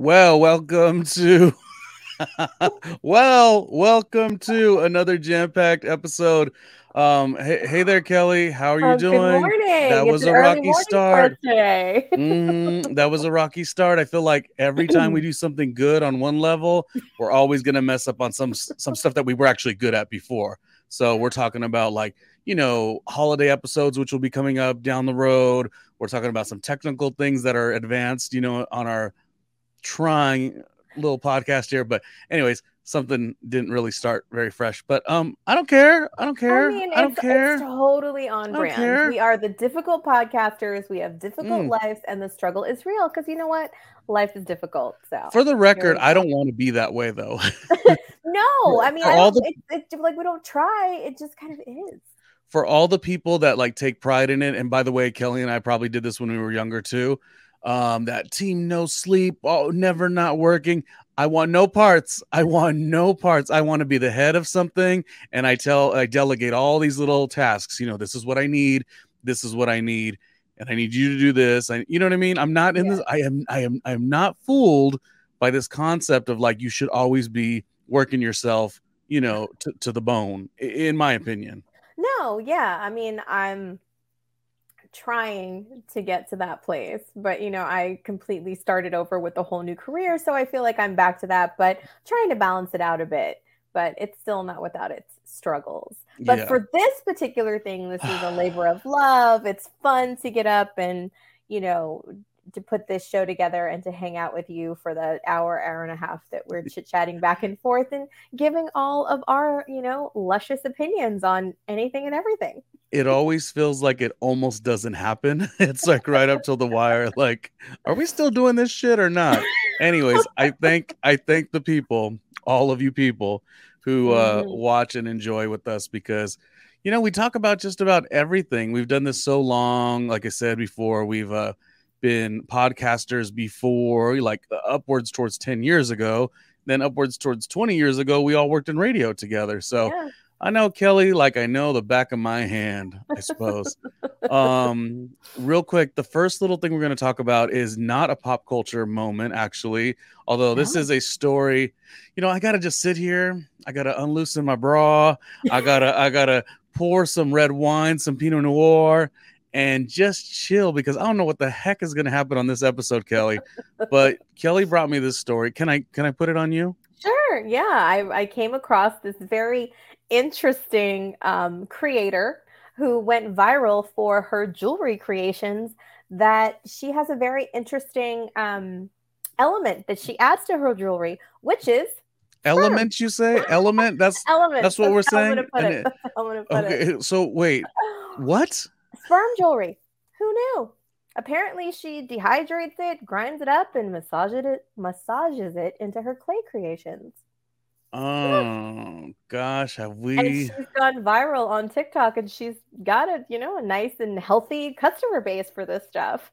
Well, welcome to well, welcome to another jam-packed episode. Um, hey, hey there, Kelly. How are you Oh, doing? Good morning. That It's was a rocky start. today. Mhm, that was a rocky start. I feel like every time we do something good on one level, we're always gonna mess up on some some stuff that we were actually good at before. So we're talking about like you know holiday episodes, which will be coming up down the road. We're talking about some technical things that are advanced, you know, on our trying little podcast here. But anyways, something didn't really start very fresh. But um, I don't care. I don't care. I mean, I don't it's, care. it's totally on brand. care. We are the difficult podcasters. We have difficult Mm. lives, and the struggle is real because you know what? Life is difficult. So, For the record, I don't want to be that way though. no, I mean, I all the- it's, it's like we don't try. It just kind of is. for all the people that like take pride in it and by the way kelly and i probably did this when we were younger too um that team no sleep oh never not working. I want no parts. I want no parts. I want to be the head of something and i tell i delegate all these little tasks you know this is what i need. This is what i need and i need you to do this. I, you know what i mean? I'm not in Yeah. this i am i am i am not fooled by this concept of like you should always be working yourself you know to, to the bone in my opinion. No, yeah. I mean, I'm trying to get to that place, but you know, I completely started over with a whole new career, so I feel like I'm back to that, but trying to balance it out a bit. But it's still not without its struggles. But Yeah. for this particular thing, this is a labor of love. It's fun to get up and, you know, to put this show together and to hang out with you for the hour, hour and a half that we're chit chatting back and forth and giving all of our, you know, luscious opinions on anything and everything. It always feels like it almost doesn't happen. It's like right up till the wire. Like, are we still doing this shit or not? Anyways, I thank I thank the people, all of you people who uh Mhm. watch and enjoy with us because you know we talk about just about everything. We've done this so long. Like I said before, we've uh been podcasters before, like uh, upwards towards 10 years ago. Then upwards towards 20 years ago, we all worked in radio together. So yeah. I know Kelly like I know the back of my hand, I suppose. um, real quick, the first little thing we're going to talk about is not a pop culture moment, actually. Although this is a story, you know, I got to just sit here. I got to unloosen my bra. I gotta, I gotta pour some red wine, some Pinot Noir, and just chill because I don't know what the heck is going to happen on this episode, Kelly. But Kelly brought me this story. Can I, can I put it on you? Sure. Yeah. I, I came across this very interesting um, creator who went viral for her jewelry creations that she has a very interesting um, element that she adds to her jewelry, which is Element, you say? Element? That's element. That's what we're I'm gonna saying? it. it- I'm gonna put it. okay. So wait, what? Sperm jewelry. Who knew? Apparently, she dehydrates it, grinds it up, and massages it, massages it into her clay creations. Oh gosh, have we? And she's gone viral on TikTok, and she's got a you know a nice and healthy customer base for this stuff.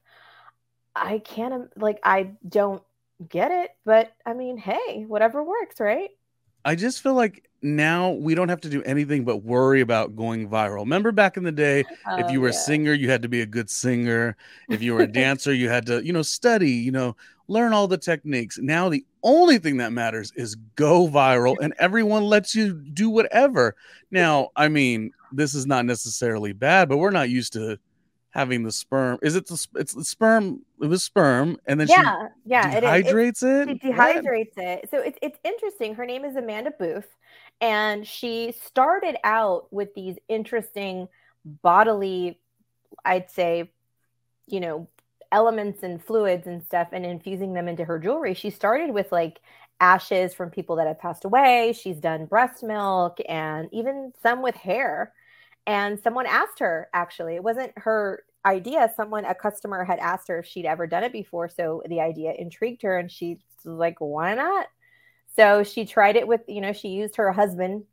I can't like I don't get it, but I mean, hey, whatever works, right? I just feel like now we don't have to do anything but worry about going viral. Remember back in the day, if Oh, you were a singer, you had to be a good singer. If you were a dancer, you had to, you know, study, you know, learn all the techniques. Now the only thing that matters is go viral and everyone lets you do whatever. Now, I mean, this is not necessarily bad, but we're not used to having the sperm. Is it the it's the sperm? It was sperm and then yeah, she yeah, it is. Dehydrates it. She What? dehydrates it. So it's it's interesting. Her name is Amanda Booth, and she started out with these interesting bodily, I'd say, you know, elements and fluids and stuff, and infusing them into her jewelry. She started with like ashes from people that have passed away. She's done breast milk and even some with hair. And someone asked her, actually, it wasn't her idea. Someone, a customer had asked her if she'd ever done it before. So the idea intrigued her and she's like, why not? So she tried it with, you know, she used her husband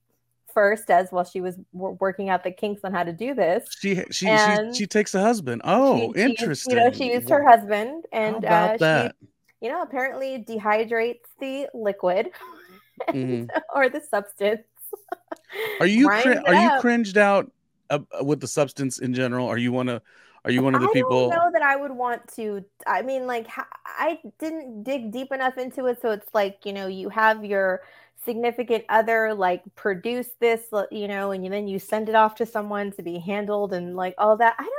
first as while she was w- working out the kinks on how to do this. She she she, she takes a husband. Oh, She- she used- interesting. you know, she used her husband and uh, that? she, you know, apparently dehydrates the liquid and- or the substance. Are you it are you cringed out uh, with the substance in general? Are you want to Are you one of the I people? don't know that I would want to. I mean, like, I didn't dig deep enough into it, so it's like you know, you have your significant other like produce this, you know, and then you send it off to someone to be handled and like all that. I don't.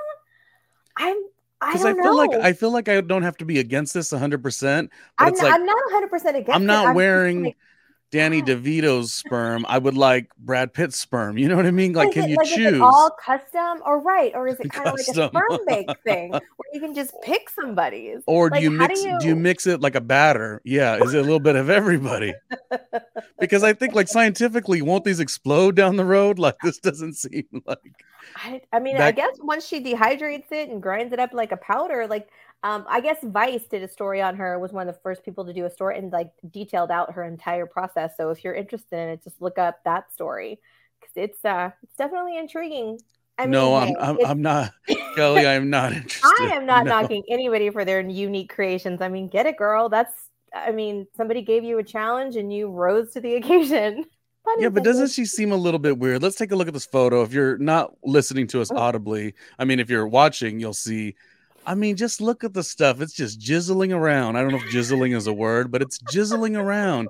I'm. I Because I, don't feel know. like I feel like I don't have to be against this 100. percent But I'm it's not, like I'm not 100 percent against. I'm it. not just wearing like, Danny. DeVito's sperm. I would like Brad Pitt's sperm. You know what I mean? Like, is can it, you like, Is choose? it all custom or right, or is it kind of like a sperm bank thing where you can just pick somebody's? or do you mix? do Do you... you- mix it like a batter? Yeah, is it a little bit of everybody? Because I think like scientifically, won't these explode down the road? Like this doesn't seem like I, I mean, I guess once she dehydrates it and grinds it up like a powder, like um, I guess Vice did a story on her. Was one of the first people to do a story and like detailed out her entire process. So if you're interested in it, just look up that story because it's uh it's definitely intriguing. I mean, no, I'm hey, I'm, I'm not Kelly. I'm not interested. I am not No. knocking anybody for their unique creations. I mean, get it, girl. That's I mean, somebody gave you a challenge and you rose to the occasion. Pun Yeah, but doesn't she seem a little bit weird? Let's take a look at this photo. If you're not listening to us Oh. audibly, I mean, if you're watching, you'll see. I mean, just look at the stuff. It's just jizzling around. I don't know if jizzling is a word, but it's jizzling around.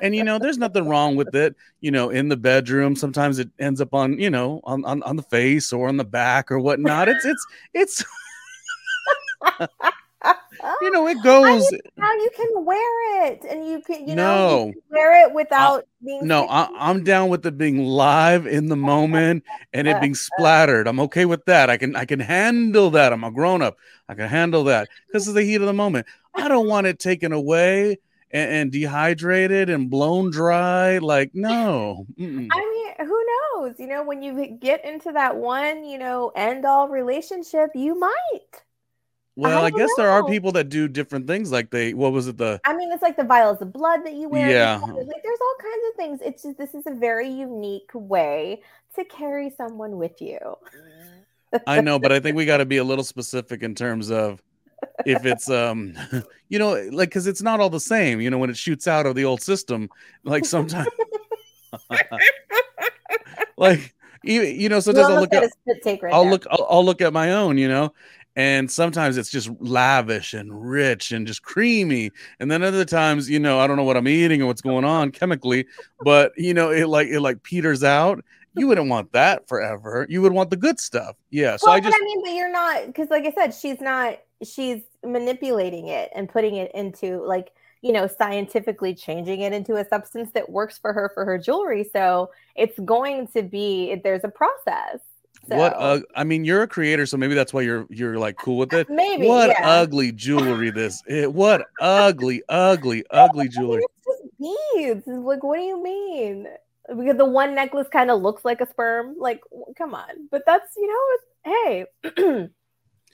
And you know, there's nothing wrong with it. You know, in the bedroom, sometimes it ends up on, you know, on on, on the face or on the back or whatnot. It's it's it's Oh, you know, it goes. Now you can wear it, and you can, you know, you wear it without being. No. I, I'm down with it being live in the moment and it being splattered. I'm okay with that. I can I can handle that. I'm a grown up. I can handle that because of the heat of the moment. I don't want it taken away and, and dehydrated and blown dry. Like no. Mm-mm. I mean, who knows? You know, when you get into that one, you know, end all relationship, you might. Well, I don't guess there are people that do different things. Like they, what was it? The I mean, it's like the vials of blood that you wear. Yeah. Like there's all kinds of things. It's just this is a very unique way to carry someone with you. I know, but I think we got to be a little specific in terms of if it's um you know like because it's not all the same you know when it shoots out of the old system like sometimes like you, you know sometimes i'll look at a right i'll look I'll, I'll look at my own you know and sometimes it's just lavish and rich and just creamy and then other times you know i don't know what i'm eating or what's going on chemically but you know it like it like peters out you wouldn't want that forever you would want the good stuff yeah so well, i just but I mean, but you're not because, like I said, she's not. She's manipulating it and putting it into like you know scientifically changing it into a substance that works for her for her jewelry. So it's going to be there's a process. So, What uh, I mean, you're a creator, so maybe that's why you're you're like cool with it. maybe What yeah. ugly jewelry this is. What ugly, ugly, ugly jewelry. it's just beads. Like, what do you mean? Because the one necklace kind of looks like a sperm. Like, come on. But that's you know, it's, hey,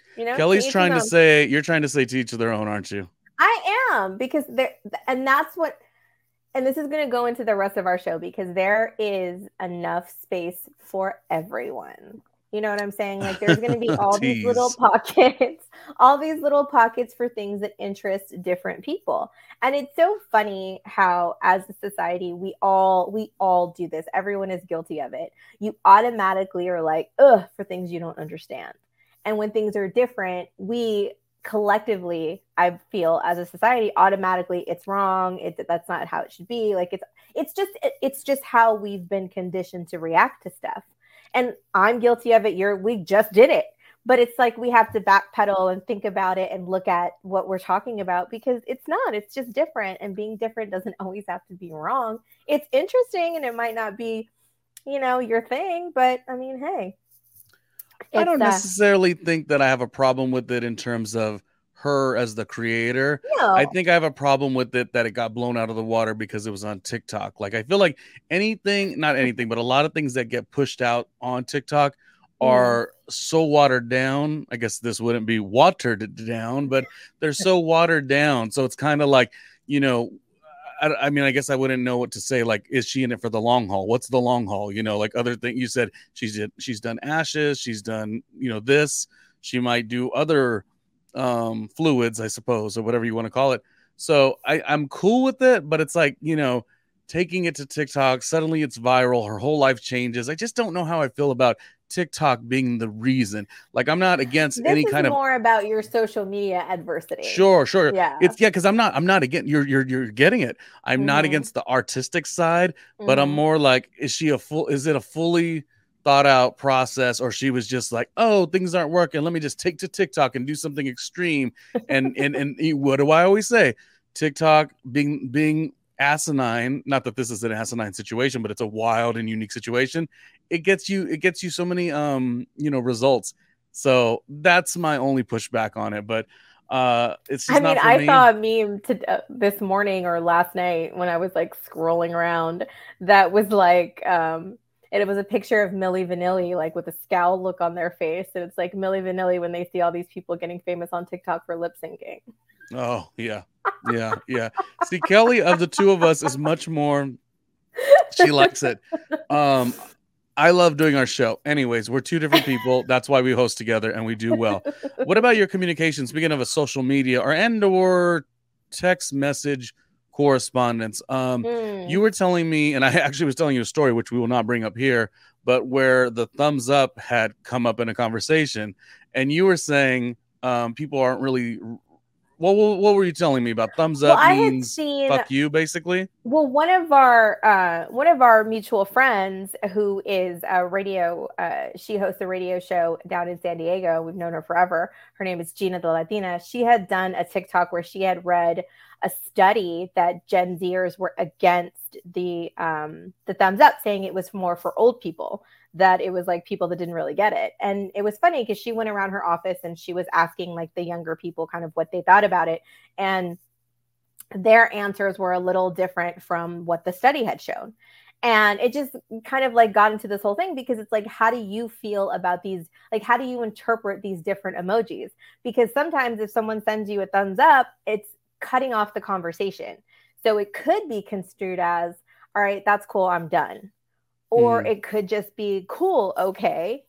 you know, Kelly's trying to say you're trying to say to each of their own, aren't you? I am because there, and that's what, and this is going to go into the rest of our show because there is enough space for everyone. You know what I'm saying? Like, there's going to be all these little pockets, all these little pockets for things that interest different people. And it's so funny how, as a society, we all we all do this. Everyone is guilty of it. You automatically are like, ugh, for things you don't understand. And when things are different, we collectively i feel as a society automatically it's wrong it that's not how it should be like it's it's just it, it's just how we've been conditioned to react to stuff. And i'm guilty of it you're we just did it. But it's like we have to backpedal and think about it and look at what we're talking about because it's not it's just different and being different doesn't always have to be wrong. It's interesting and it might not be you know your thing but i mean hey I don't uh, necessarily think that I have a problem with it in terms of her as the creator. no. I think I have a problem with it that it got blown out of the water because it was on TikTok. Like I feel like anything, not anything, but a lot of things that get pushed out on TikTok Mm. are so watered down. I guess this wouldn't be watered down, but they're so watered down. So it's kind of like, you know, I, I mean, I guess I wouldn't know what to say. Like, is she in it for the long haul? What's the long haul? You know, like other thing you said, she's she's done ashes, she's done, you know, this. She might do other um fluids, I suppose, or whatever you want to call it. So I, I'm cool with it, but it's like, you know, taking it to TikTok, suddenly it's viral, her whole life changes. I just don't know how I feel about TikTok being the reason. Like I'm not against this any kind of more about your social media adversity. Sure, sure. Yeah. It's yeah, because I'm not I'm not against you're you're you're getting it. I'm not Mhm. against the artistic side, but I'm Mhm. more like, is she a full is it a fully thought out process or she was just like, oh, things aren't working. Let me just take to TikTok and do something extreme. And and and what do I always say? TikTok being being asinine, not that this is an asinine situation, but it's a wild and unique situation. It gets you it gets you so many um, you know, results. So that's my only pushback on it. But uh it's just I mean, I me. saw a meme to, uh, this morning or last night when I was like scrolling around that was like, um, and it was a picture of Milli Vanilli, like with a scowl look on their face. And it's like Milli Vanilli when they see all these people getting famous on TikTok for lip syncing. Oh yeah, yeah, yeah. See, Kelly of the two of us is much more. She likes it. Um, I love doing our show. Anyways, we're two different people. That's why we host together and we do well. What about your communication? Speaking of a social media or and or text message correspondence. Um, Hmm. you were telling me, and I actually was telling you a story, which we will not bring up here, but where the thumbs up had come up in a conversation, and you were saying um, people aren't really. What, what, what were you telling me about thumbs well, up I had seen fuck you, basically? Well, one of our uh, one of our mutual friends, who is a radio, uh, she hosts a radio show down in San Diego. We've known her forever. Her name is Gina the Latina. She had done a TikTok where she had read a study that Gen Zers were against the um, the thumbs up, saying it was more for old people. That it was like people that didn't really get it, and it was funny because she went around her office and she was asking like the younger people kind of what they thought about it, and their answers were a little different from what the study had shown. And it just kind of like got into this whole thing because it's like, how do you feel about these? Like, how do you interpret these different emojis? Because sometimes if someone sends you a thumbs up, it's cutting off the conversation. So it could be construed as, all right, that's cool, I'm done. Or Mhm. it could just be cool, okay.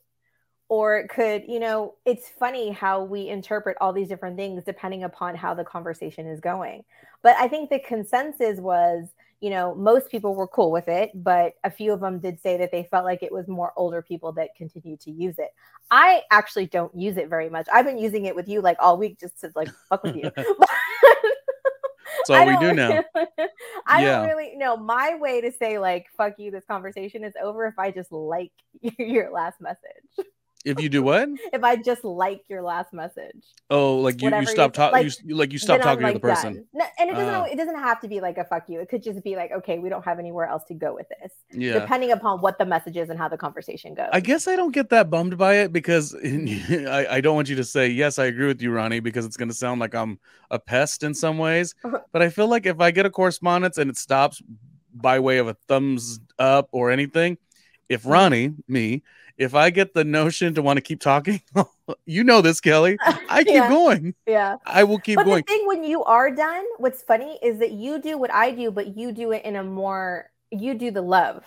Or it could, you know, it's funny how we interpret all these different things depending upon how the conversation is going. But I think the consensus was, you know, most people were cool with it, but a few of them did say that they felt like it was more older people that continued to use it. I actually don't use it very much. I've been using it with you like all week just to like fuck with you. That's all we do now. I Yeah. don't really know. My way to say like fuck you, this conversation is over if I just like your last message. If you do what? If I just like your last message. Oh, like you, you stop talking. like, you, like you stop talking to the person. No, and it doesn't always- it doesn't have to be like a fuck you. It could just be like, okay, we don't have anywhere else to go with this. Yeah. Depending upon what the message is and how the conversation goes. I guess I don't get that bummed by it because I, I don't want you to say yes. I agree with you, Ronnie, because it's going to sound like I'm a pest in some ways. But I feel like if I get a correspondence and it stops by way of a thumbs up or anything, if Mm-hmm. Ronnie, me, if I get the notion to want to keep talking, you know this, Kelly, I keep Yeah. going. yeah. I will keep but going. the thing when you are done, what's funny is that you do what I do, but you do it in a more you do the love.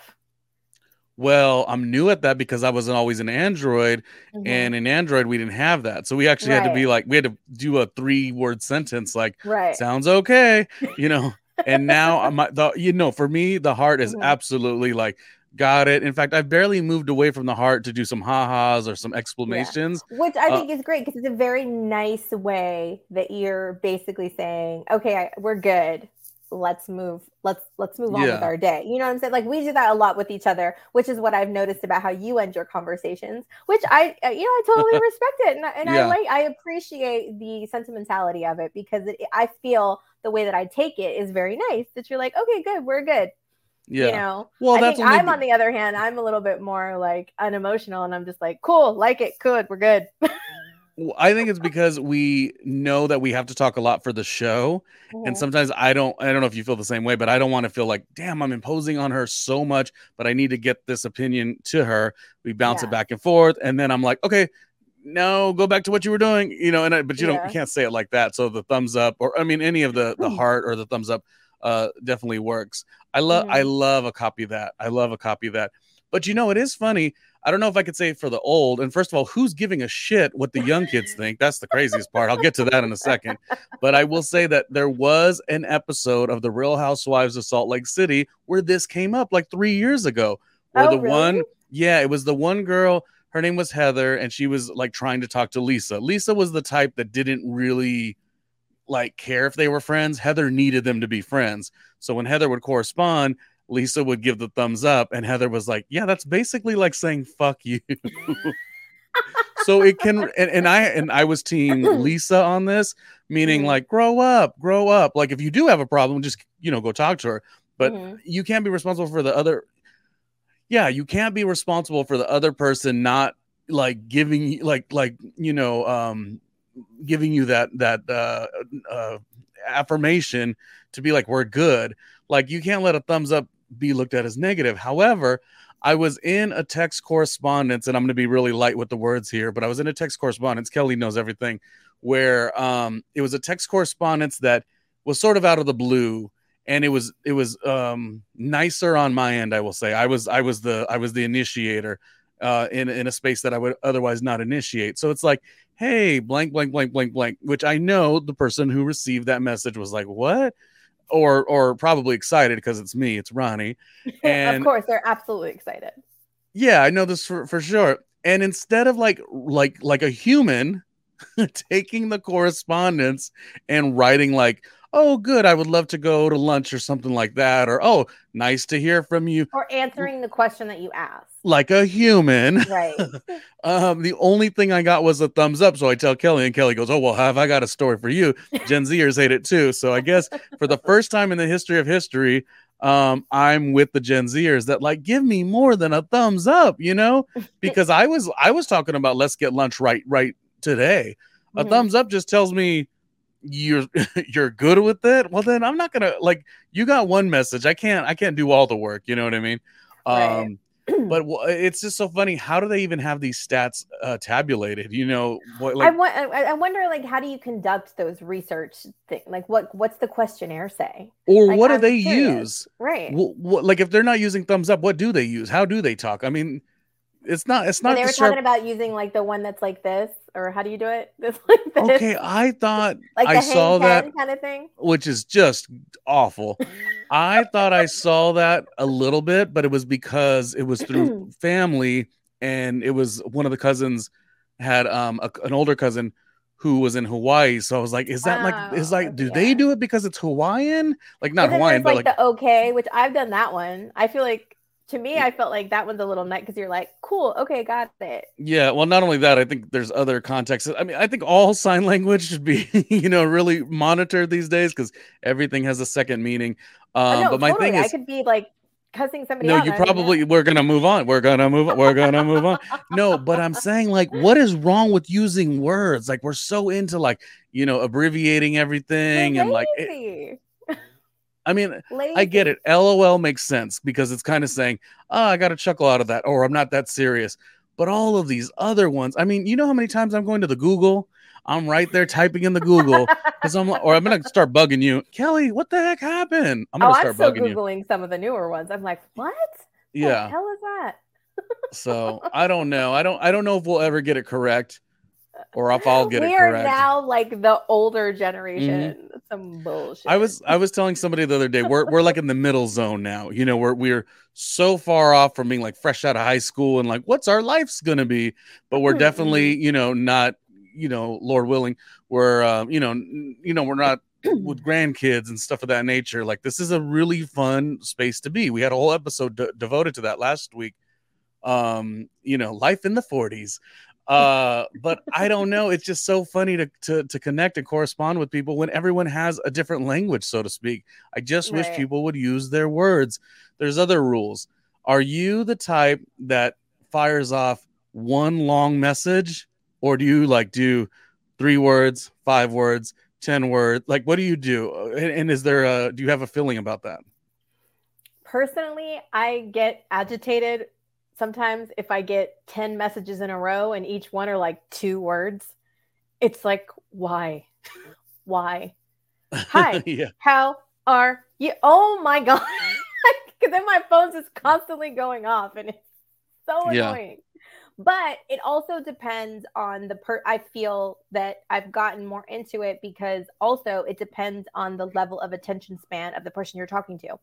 Well, I'm new at that because I wasn't always an Android, Mhm. and in Android we didn't have that, so we actually had to be like we had to do a three word sentence like right. sounds okay, you know. and now I'm the you know for me the heart is Mhm. absolutely like got it. In fact, I've barely moved away from the heart to do some ha-has or some exclamations. Which I Uh, think is great because it's a very nice way that you're basically saying, okay, I, we're good. Let's move. Let's let's move on with our day. You know what I'm saying? Like we do that a lot with each other, which is what I've noticed about how you end your conversations. Which I, uh, you know, I totally respect it, and, I- and Yeah. I like, I appreciate the sentimentality of it because it, I feel the way that I take it is very nice. That you're like, okay, good, we're good. Yeah. You know, well, I that's i'm on the other hand, I'm a little bit more like unemotional, and I'm just like, cool, like it, good, we're good. I think it's because we know that we have to talk a lot for the show. and Mhm. sometimes i don't i don't know if you feel the same way but i don't want to feel like damn i'm imposing on her so much but i need to get this opinion to her we bounce it back and forth and then i'm like okay no go back to what you were doing you know and I, but you don't you can't say it like that so the thumbs up or i mean any of the the Hmm. heart or the thumbs up uh definitely works i love i Mhm. love a copy of that i love a copy of that but you know it is funny I don't know if I could say it for the old. And first of all, who's giving a shit what the young kids think? That's the craziest part. I'll get to that in a second. But I will say that there was an episode of The Real Housewives of Salt Lake City where this came up like three years ago. Where Oh, the really? one, yeah, it was the one girl her name was Heather, and she was like trying to talk to Lisa. Lisa was the type that didn't really like care if they were friends. Heather needed them to be friends. So when Heather would correspond, Lisa would give the thumbs up, and Heather was like, "Yeah, that's basically like saying fuck you." so it can, and, and I and I was team Lisa on this, meaning Mhm. like grow up, grow up. Like if you do have a problem, just you know go talk to her. But Mhm. you can't be responsible for the other. Yeah, you can't be responsible for the other person not like giving you like like you know um giving you that that uh, uh affirmation to be like we're good. Like you can't let a thumbs up be looked at as negative. However i was in a text correspondence and i'm going to be really light with the words here but i was in a text correspondence kelly knows everything where um it was a text correspondence that was sort of out of the blue and it was it was um nicer on my end i will say. I was i was the i was the initiator uh, in in a space that I would otherwise not initiate. So it's like, hey, blank, blank, blank, blank, blank, which I know the person who received that message was like, what? Or or probably excited because it's me, it's Ronnie. And of course, they're absolutely excited. yeah, I know this for, for sure. And instead of like like like a human taking the correspondence and writing like, oh, good, I would love to go to lunch or something like that, or oh, nice to hear from you, Or answering the question that you asked. like a human. Right. Um, the only thing I got was a thumbs up. So I tell Kelly, and Kelly goes, Oh, well, have I got a story for you? Gen Zers hate it too. So I guess for the first time in the history of history, um, I'm with the Gen Zers that like give me more than a thumbs up, you know, because I was I was talking about let's get lunch right right today. A Mhm. thumbs up just tells me you're you're good with it. Well, then I'm not gonna like you got one message. I can't I can't do all the work. You know what I mean? Right. Um, but it's just so funny. How do they even have these stats uh, tabulated? You know, what I, like wa- I I wonder, like, how do you conduct those research thing Like, what what's the questionnaire say? or like, what do I'm they curious. use? Right. Wh- what, like if they're not using thumbs up, what do they use? How do they talk? I mean, it's not. It's not they the were talking about using like the one that's like this, or how do you do it? This like this, Okay, I thought like I saw that, kind of thing. which is just awful. I thought I saw that a little bit, but it was because it was through family, and it was one of the cousins had um a, an older cousin who was in Hawaii. So I was like, is that like is like do yeah. they do it because it's Hawaiian? Like not then Hawaiian, but like, like the okay, which I've done that one. I feel like to me, I felt like that one's a little nut because you're like, cool, okay, got it. yeah. Well, not only that, I think there's other contexts. I mean, I think all sign language should be you know really monitored these days because everything has a second meaning. Oh, Um, no, but my totally. thing is, I could be like cussing somebody no out. you and I don't know. probably we're gonna move on we're gonna move on we're gonna move on no but i'm saying like what is wrong with using words like we're so into like you know abbreviating everything and like it-. I mean i get it lol makes sense because it's kind of saying oh i got a chuckle out of that or i'm not that serious but all of these other ones i mean you know how many times i'm going to the google i'm right there typing in the google because i'm or i'm gonna start bugging you kelly what the heck happened i'm gonna oh, I'm start still bugging you googling some of the newer ones. I'm like, what? The yeah hell is that? So I don't know. I don't. I don't know if we'll ever get it correct, or if I'll get we it are correct. Mm-hmm. now like the older generation. That's Some bullshit. I was. I was telling somebody the other day. We're we're like in the middle zone now. You know, we're we're so far off from being like fresh out of high school and like what's our life's gonna be. But we're definitely you know not you know Lord willing we're uh, you know you know we're not with grandkids and stuff of that nature. Like this is a really fun space to be. We had a whole episode de- devoted to that last week. Um, you know, life in the 40s. Uh, but I don't know. It's just so funny to, to to connect and correspond with people when everyone has a different language, so to speak. I just wish people would use their words. There's other rules. Are you the type that fires off one long message, or do you like do three words, five words, ten words? Like, what do you do? Uh, And, and is there a do you have a feeling about that? personally, I get agitated sometimes if I get 10 messages in a row and each one are like two words. It's like, why? Why? Hi. yeah. How are you? Oh my God. Because then my phone's just constantly going off and it's so Yeah. annoying. But it also depends on the per. I feel that I've gotten more into it because also it depends on the level of attention span of the person you're talking to.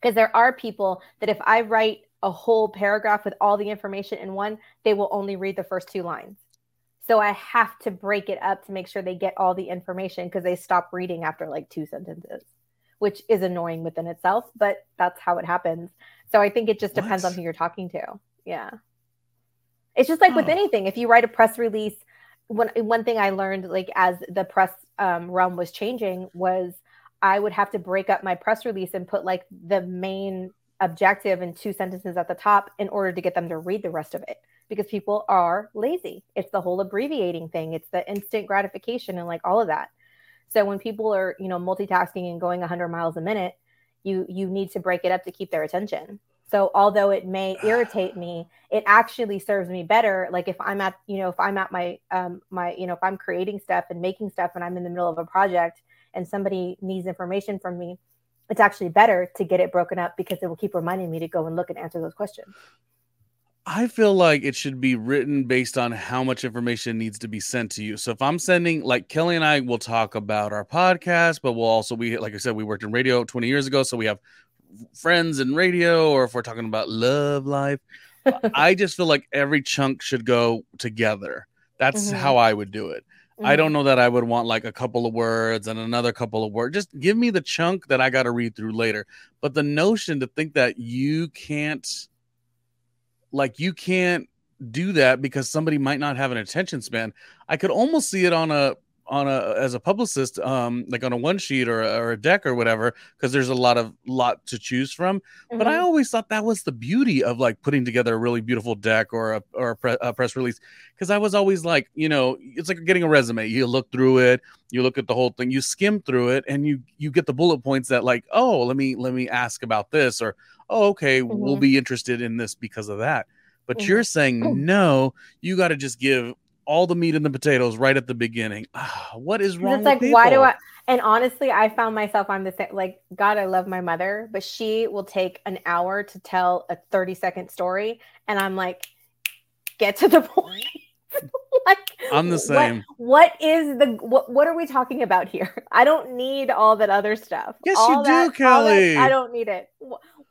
Because there are people that if I write a whole paragraph with all the information in one, they will only read the first two lines. So I have to break it up to make sure they get all the information because they stop reading after like two sentences, which is annoying within itself, but that's how it happens. So I think it just depends what? on who you're talking to. Yeah. It's just like oh. with anything. If you write a press release, one one thing I learned like as the press um, realm was changing was I would have to break up my press release and put like the main objective in two sentences at the top in order to get them to read the rest of it because people are lazy. It's the whole abbreviating thing. It's the instant gratification and like all of that. So when people are, you know, multitasking and going 100 miles a minute, you you need to break it up to keep their attention. So although it may irritate me, it actually serves me better. Like if I'm at, you know, if I'm at my um my, you know, if I'm creating stuff and making stuff and I'm in the middle of a project and somebody needs information from me, it's actually better to get it broken up because it will keep reminding me to go and look and answer those questions. I feel like it should be written based on how much information needs to be sent to you. So if I'm sending, like Kelly and I will talk about our podcast, but we'll also we like I said, we worked in radio 20 years ago, so we have friends in radio, or if we're talking about love life, I just feel like every chunk should go together. That's mm-hmm. how I would do it. Mm-hmm. I don't know that I would want like a couple of words and another couple of words. Just give me the chunk that I got to read through later. But the notion to think that you can't like you can't do that because somebody might not have an attention span. I could almost see it on a on a as a publicist um like on a one sheet or a, or a deck or whatever because there's a lot of lot to choose from mm-hmm. but i mm-hmm. always thought that was the beauty of like putting together a really beautiful deck or a or a, pre- a press release because i was always like you know it's like getting a resume you look through it you look at the whole thing you skim through it and you you get the bullet points that like oh let me let me ask about this or oh okay mm-hmm. we'll be interested in this because of that but mm-hmm. you're saying no, you got to just give all the meat and the potatoes right at the beginning. Ah, what is wrong? It's like people? why do I? And honestly, I found myself on the same. Like God, I love my mother, but she will take an hour to tell a thirty second story, and I'm like, get to the point. like I'm the same. What, what is the what what are we talking about here? I don't need all that other stuff. Yes, all you that, do, Kelly. That, I don't need it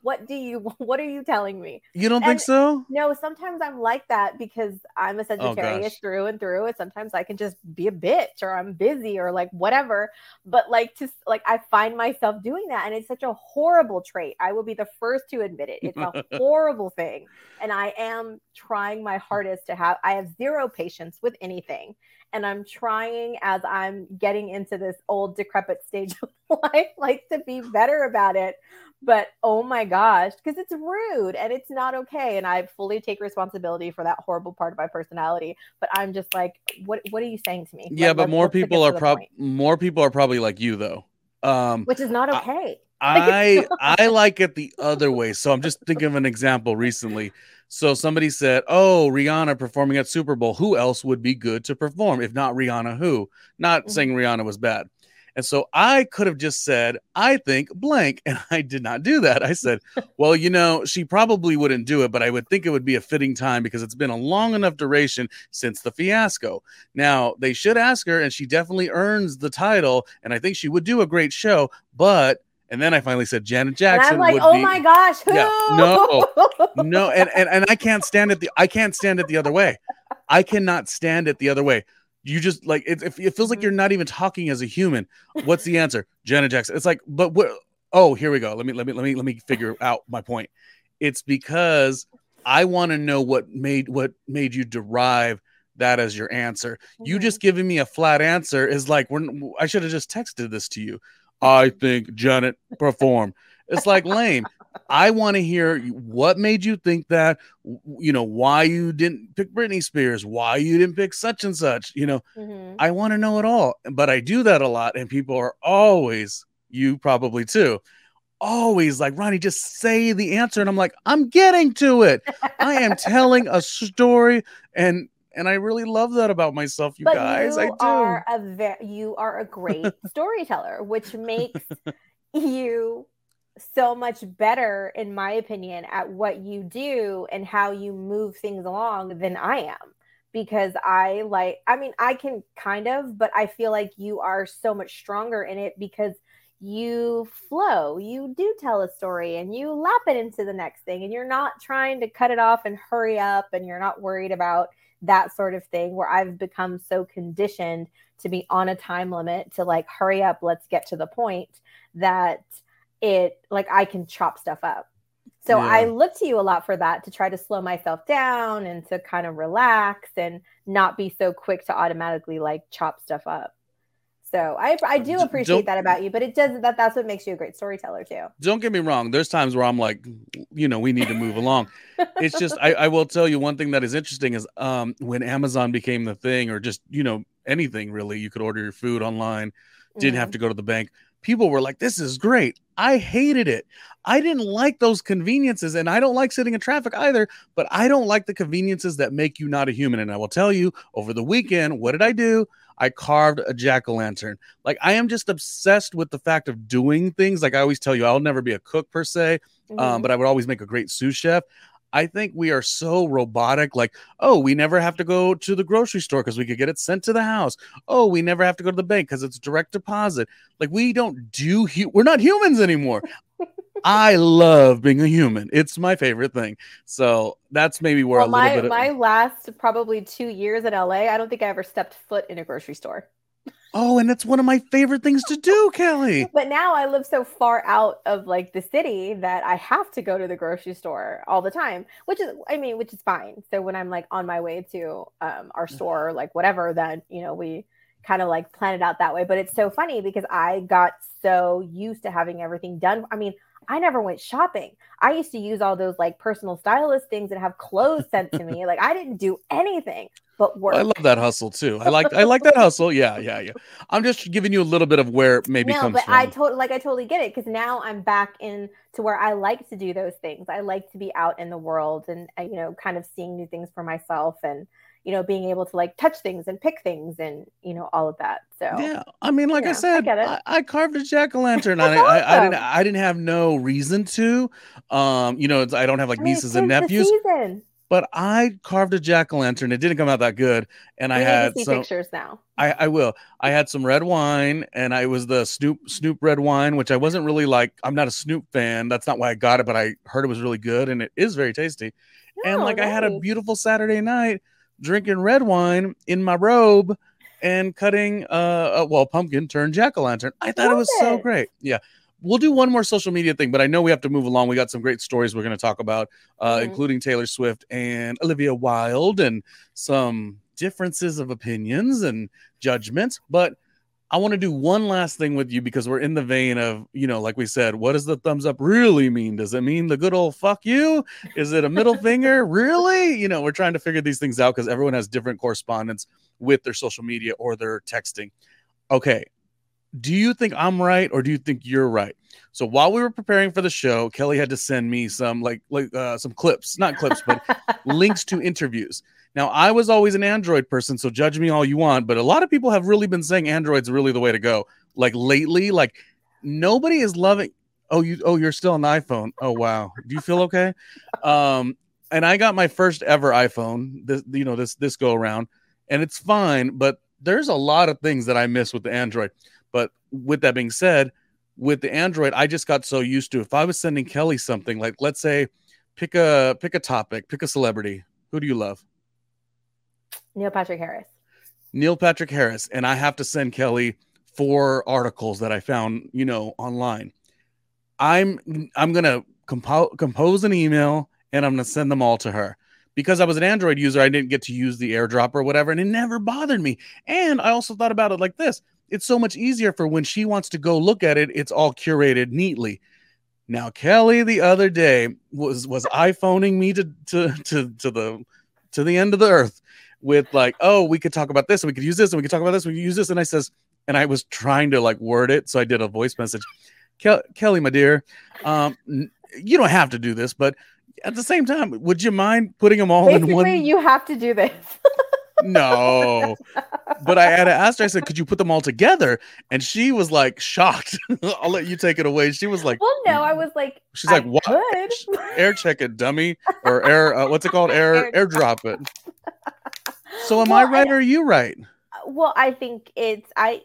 what do you what are you telling me? You don't and think so? no sometimes i'm like that because i'm a oh, sagittarius oh, through and through and sometimes i can just be a bitch or i'm busy or like whatever. But like to like i find myself doing that and it's such a horrible trait. I will be the first to admit it. It's a horrible thing and i am trying my hardest to have i have zero patience with anything and i'm trying as i'm getting into this old decrepit stage of life like to be better about it but oh my gosh, because it's rude and it's not okay. And I fully take responsibility for that horrible part of my personality. But I'm just like, what what are you saying to me? Yeah, Let, but more people are probably more people are probably like you though. Um which is not okay. I I like it the other way. So I'm just thinking of an example recently. So somebody said, "Oh, Rihanna performing at Super Bowl. Who else would be good to perform if not Rihanna? Who?" Not mm-hmm. saying Rihanna was bad. And so I could have just said, I think blank. And I did not do that. I said, well, you know, she probably wouldn't do it, but I would think it would be a fitting time because it's been a long enough duration since the fiasco. Now, they should ask her, and she definitely earns the title. And I think she would do a great show. But and then I finally said Janet Jackson. And I'm like, oh be, my gosh, who? Yeah, no, no, and, and and I can't stand it. The I can't stand it the other way. I cannot stand it the other way you just like it, it feels like you're not even talking as a human. What's the answer? Janet Jackson. It's like, but what? Oh, here we go. Let me let me let me let me figure out my point. It's because I want to know what made what made you derive that as your answer. Mm-hmm. You just giving me a flat answer is like we're I should have just texted this to you. I think Janet perform. It's like lame. I want to hear what made you think that, you know, why you didn't pick Britney Spears, why you didn't pick such and such. You know, mm-hmm. I want to know it all. But I do that a lot, and people are always, you probably too, always like, Ronnie, just say the answer. And I'm like, I'm getting to it. I am telling a story. And and I really love that about myself, you but guys. You I do. Are a ve- you are a great storyteller, which makes you so much better, in my opinion, at what you do and how you move things along than I am. Because I like, I mean, I can kind of, but I feel like you are so much stronger in it because you flow, you do tell a story and you lap it into the next thing, and you're not trying to cut it off and hurry up, and you're not worried about that sort of thing where I've become so conditioned to be on a time limit to like hurry up, let's get to the point that it like I can chop stuff up. So yeah. I look to you a lot for that to try to slow myself down and to kind of relax and not be so quick to automatically like chop stuff up. So I I do appreciate don't, that about you, but it does that that's what makes you a great storyteller too. Don't get me wrong. There's times where I'm like, you know, we need to move along. It's just I, I will tell you one thing that is interesting is um when Amazon became the thing, or just you know anything really, you could order your food online, didn't mm-hmm. have to go to the bank. People were like, "This is great." I hated it. I didn't like those conveniences, and I don't like sitting in traffic either. But I don't like the conveniences that make you not a human. And I will tell you, over the weekend, what did I do? I carved a jack o' lantern. Like I am just obsessed with the fact of doing things. Like I always tell you, I'll never be a cook per se, um, mm-hmm. um, but I would always make a great sous chef. I think we are so robotic. Like, oh, we never have to go to the grocery store because we could get it sent to the house. Oh, we never have to go to the bank because it's direct deposit. Like, we don't do. Hu- we're not humans anymore. I love being a human. It's my favorite thing. So that's maybe where well, a little my, bit. Of... my last probably two years in LA, I don't think I ever stepped foot in a grocery store. Oh, and that's one of my favorite things to do, Kelly. But now I live so far out of like the city that I have to go to the grocery store all the time, which is, I mean, which is fine. So when I'm like on my way to um, our store, like whatever, then you know we kind of like plan it out that way. But it's so funny because I got so used to having everything done. I mean, I never went shopping. I used to use all those like personal stylist things and have clothes sent to me. Like I didn't do anything but work. I love that hustle too. I like I like that hustle. Yeah, yeah, yeah. I'm just giving you a little bit of where maybe no, comes but from. I totally like I totally get it because now I'm back in to where I like to do those things. I like to be out in the world and uh, you know kind of seeing new things for myself and you know, being able to like touch things and pick things and you know all of that. So yeah, I mean, like I said, I, I, I, carved a jack o' lantern. I, awesome. I, I, didn't, I didn't have no reason to. Um, you know, I don't have like nieces and nephews. But I carved a jack o' lantern. It didn't come out that good, and we I had some pictures now. I, I will. I had some red wine, and I was the Snoop Snoop red wine, which I wasn't really like. I'm not a Snoop fan. That's not why I got it, but I heard it was really good, and it is very tasty. Oh, and like nice. I had a beautiful Saturday night drinking red wine in my robe and cutting uh, uh well pumpkin turned jack-o'-lantern i thought Love it was it. so great yeah we'll do one more social media thing but i know we have to move along we got some great stories we're going to talk about uh, mm-hmm. including taylor swift and olivia wilde and some differences of opinions and judgments but I want to do one last thing with you because we're in the vein of, you know, like we said, what does the thumbs up really mean? Does it mean the good old fuck you? Is it a middle finger? Really? You know, we're trying to figure these things out because everyone has different correspondence with their social media or their texting. Okay. Do you think I'm right or do you think you're right? So while we were preparing for the show, Kelly had to send me some like like uh, some clips, not clips, but links to interviews. Now, I was always an Android person, so judge me all you want, but a lot of people have really been saying Android's really the way to go. Like lately, like nobody is loving. Oh, you oh, you're still on the iPhone. Oh wow. Do you feel okay? Um, and I got my first ever iPhone, this you know, this this go around, and it's fine, but there's a lot of things that I miss with the Android. But with that being said, with the Android, I just got so used to if I was sending Kelly something, like let's say pick a pick a topic, pick a celebrity. Who do you love? Neil Patrick Harris. Neil Patrick Harris. And I have to send Kelly four articles that I found, you know, online. I'm I'm gonna compo- compose an email and I'm gonna send them all to her. Because I was an Android user, I didn't get to use the airdrop or whatever, and it never bothered me. And I also thought about it like this: it's so much easier for when she wants to go look at it, it's all curated neatly. Now, Kelly the other day was was iPhoning me to to to to the to the end of the earth with like, oh, we could talk about this and we could use this and we could talk about this, we could use this. And I says, and I was trying to like word it. So I did a voice message. Kel- Kelly, my dear, um, you don't have to do this, but at the same time, would you mind putting them all Basically, in one? You have to do this. no, but I had to ask her. I said, "Could you put them all together?" And she was like shocked. I'll let you take it away. She was like, "Well, no." I was like, "She's like, what? Air check it, dummy, or air? Uh, what's it called? Air air drop it." So am well, I right I, or are you right? Uh, well, I think it's I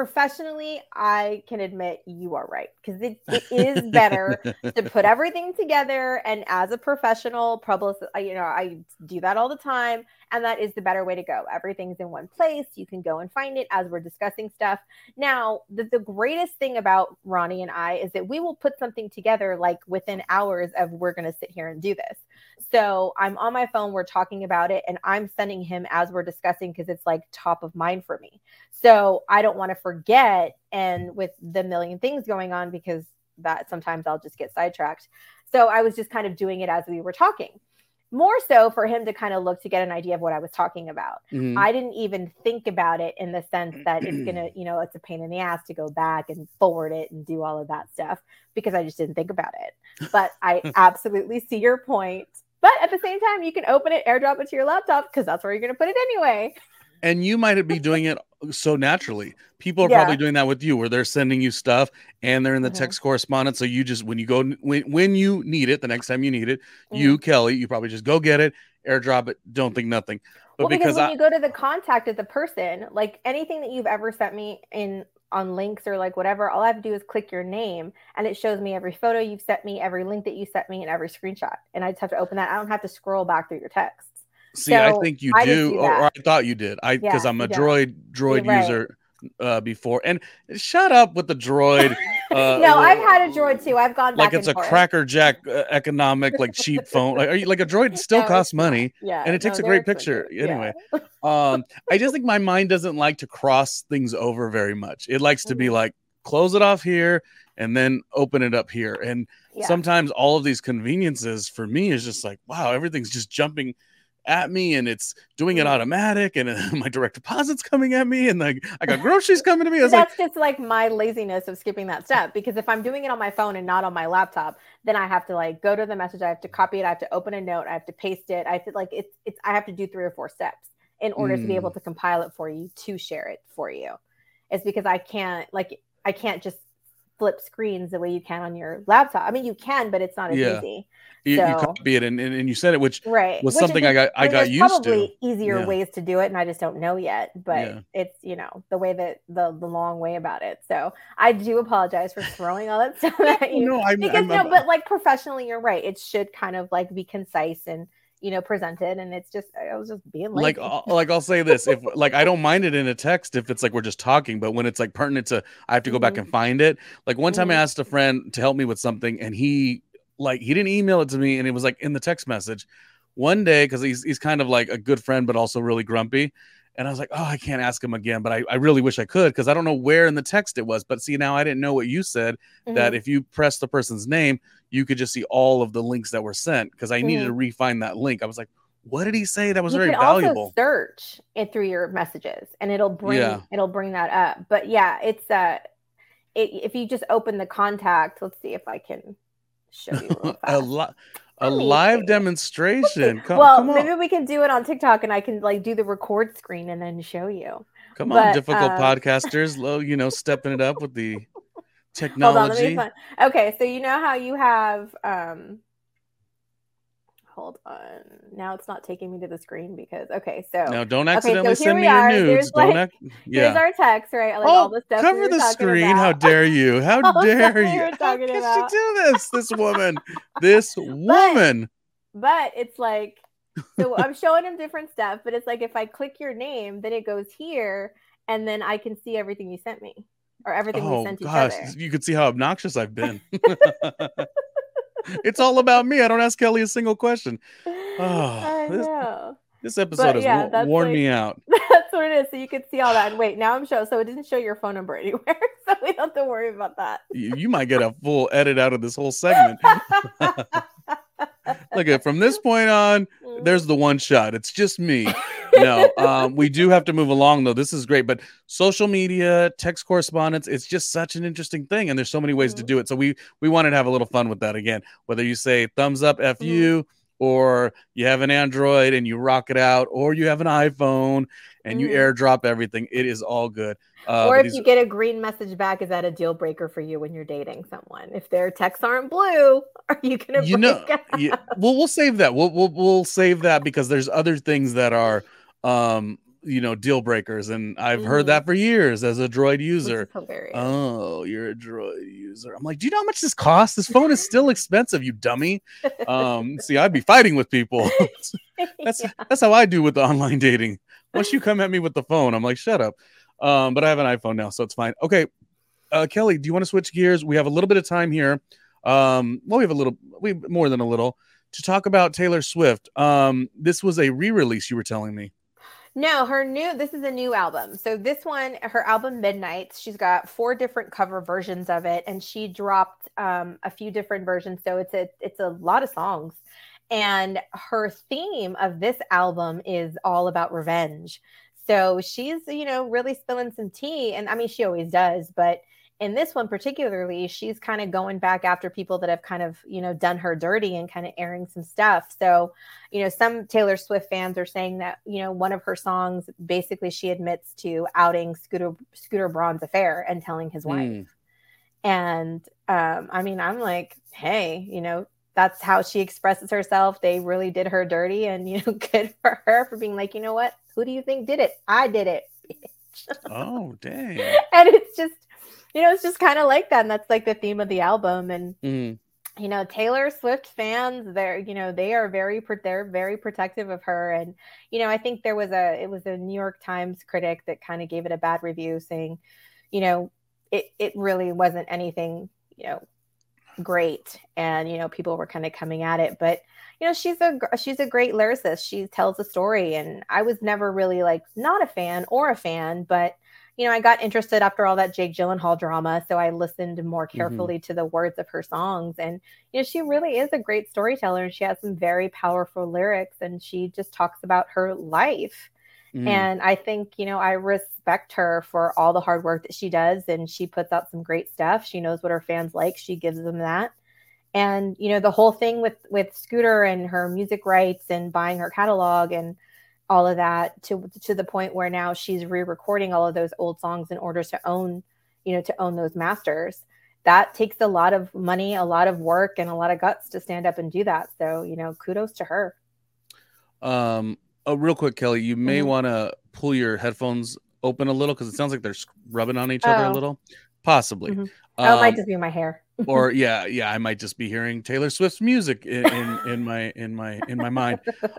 professionally, I can admit you are right because it, it is better to put everything together. And as a professional publicist, you know, I do that all the time. And that is the better way to go. Everything's in one place. You can go and find it as we're discussing stuff. Now, the, the greatest thing about Ronnie and I is that we will put something together like within hours of we're going to sit here and do this. So I'm on my phone, we're talking about it, and I'm sending him as we're discussing because it's like top of mind for me. So I don't want to forget. And with the million things going on, because that sometimes I'll just get sidetracked. So I was just kind of doing it as we were talking. More so for him to kind of look to get an idea of what I was talking about. Mm-hmm. I didn't even think about it in the sense that it's gonna, you know, it's a pain in the ass to go back and forward it and do all of that stuff because I just didn't think about it. But I absolutely see your point. But at the same time, you can open it, airdrop it to your laptop because that's where you're gonna put it anyway and you might be doing it so naturally. People are yeah. probably doing that with you, where they're sending you stuff and they're in the mm-hmm. text correspondence. So you just when you go when when you need it, the next time you need it, mm-hmm. you Kelly, you probably just go get it, airdrop it, don't think nothing. But well, because, because when I, you go to the contact of the person, like anything that you've ever sent me in on links or like whatever, all I have to do is click your name and it shows me every photo you've sent me, every link that you sent me, and every screenshot. And I just have to open that. I don't have to scroll back through your text. See, so I think you do, do or, or, I thought you did. I because yeah, I'm a droid droid user uh, before. And shut up with the droid. Uh, no, I've had a droid too. I've gone like it's a cracker jack uh, economic like cheap phone. Like, you, like a droid still no, costs money. Yeah, and it takes no, a great picture. Anyway, um, I just think my mind doesn't like to cross things over very much. It likes to mm-hmm. be like close it off here and then open it up here. And yeah. sometimes all of these conveniences for me is just like wow, everything's just jumping at me and it's doing it mm. automatic and my direct deposits coming at me and like I got groceries coming to me. That's like, just like my laziness of skipping that step because if I'm doing it on my phone and not on my laptop, then I have to like go to the message, I have to copy it, I have to open a note, I have to paste it. I have to like it's it's I have to do three or four steps in order mm. to be able mm. to compile it for you to share it for you. It's because I can't like I can't just flip screens the way you can on your laptop. I mean, you can, but it's not as yeah. easy. You, so, you copy it and, and, and, you said it, which right. was which something is, I got I, got used probably to. Easier yeah. ways to do it, and I just don't know yet. But yeah. it's you know the way that the the long way about it. So I do apologize for throwing all that stuff at you. no, I'm, because I'm, no, but like professionally, you're right. It should kind of like be concise and you know presented and it's just i was just being like like i'll say this if like i don't mind it in a text if it's like we're just talking but when it's like pertinent to i have to go mm-hmm. back and find it like one time mm-hmm. i asked a friend to help me with something and he like he didn't email it to me and it was like in the text message one day because he's he's kind of like a good friend but also really grumpy and I was like, oh, I can't ask him again, but I, I really wish I could because I don't know where in the text it was. But see, now I didn't know what you said mm-hmm. that if you press the person's name, you could just see all of the links that were sent because I mm-hmm. needed to refine that link. I was like, what did he say? That was you very valuable. Search it through your messages and it'll bring yeah. it'll bring that up. But yeah, it's uh it, if you just open the contact, let's see if I can show you a lot a live demonstration. Come, well, come maybe we can do it on TikTok, and I can like do the record screen and then show you. Come but, on, difficult uh, podcasters, low, you know, stepping it up with the technology. On, okay, so you know how you have um hold on. Now it's not taking me to the screen because okay, so now don't accidentally okay, so send me your nudes. Don't like, ac- yeah. Here's our text, right? Like oh, all the stuff. Cover we the screen. About. How dare you? How dare you? How could you do this? This woman. This woman. But, but it's like so I'm showing him different stuff, but it's like if I click your name, then it goes here, and then I can see everything you sent me or everything oh, we sent gosh. each other. You could see how obnoxious I've been. It's all about me. I don't ask Kelly a single question. Oh, this, this, episode but, has yeah, worn like, me out. That's what it is. So you can see all that. And wait, now I'm showing. So it didn't show your phone number anywhere. So we don't have to worry about that. You, you might get a full edit out of this whole segment. Look at from this point on, mm-hmm. there's the one shot. It's just me. no, um, we do have to move along though. This is great, but social media, text correspondence, it's just such an interesting thing, and there's so many ways mm-hmm. to do it. So we we wanted to have a little fun with that again. Whether you say thumbs up, f you, mm-hmm. or you have an Android and you rock it out, or you have an iPhone and mm-hmm. you airdrop everything, it is all good. Uh, or if you get a green message back, is that a deal breaker for you when you're dating someone? If their texts aren't blue, are you gonna? You know, yeah, well, we'll save that. We'll, we'll we'll save that because there's other things that are um you know deal breakers and i've mm-hmm. heard that for years as a droid user oh you're a droid user i'm like do you know how much this costs this phone is still expensive you dummy um see i'd be fighting with people that's yeah. that's how i do with the online dating once you come at me with the phone i'm like shut up um but i have an iphone now so it's fine okay uh kelly do you want to switch gears we have a little bit of time here um well we have a little we more than a little to talk about taylor swift um this was a re-release you were telling me no, her new this is a new album. So this one, her album Midnights, she's got four different cover versions of it, and she dropped um, a few different versions. So it's a it's a lot of songs. And her theme of this album is all about revenge. So she's, you know, really spilling some tea. And I mean, she always does, but in this one particularly, she's kind of going back after people that have kind of, you know, done her dirty and kind of airing some stuff. So, you know, some Taylor Swift fans are saying that, you know, one of her songs basically she admits to outing Scooter Scooter Braun's affair and telling his wife. Mm. And um, I mean, I'm like, hey, you know, that's how she expresses herself. They really did her dirty, and you know, good for her for being like, you know what? Who do you think did it? I did it. oh, dang. and it's just you know, it's just kind of like that. And that's like the theme of the album. And, mm. you know, Taylor Swift fans, they're, you know, they are very, they're very protective of her. And, you know, I think there was a, it was a New York Times critic that kind of gave it a bad review saying, you know, it, it really wasn't anything, you know, great. And, you know, people were kind of coming at it, but, you know she's a she's a great lyricist she tells a story and i was never really like not a fan or a fan but you know, I got interested after all that Jake Gyllenhaal drama. So I listened more mm-hmm. carefully mm-hmm. to the words of her songs. And, you know, she really is a great storyteller and she has some very powerful lyrics and she just talks about her life. Mm. And I think, you know, I respect her for all the hard work that she does. And she puts out some great stuff. She knows what her fans like, she gives them that. And, you know, the whole thing with with Scooter and her music rights and buying her catalog and all of that to to the point where now she's re-recording all of those old songs in order to own you know to own those masters that takes a lot of money a lot of work and a lot of guts to stand up and do that so you know kudos to her um oh real quick kelly you may mm-hmm. want to pull your headphones open a little because it sounds like they're rubbing on each other oh. a little possibly mm-hmm. oh it might um, just be my hair or yeah yeah i might just be hearing taylor swift's music in, in, in my in my in my mind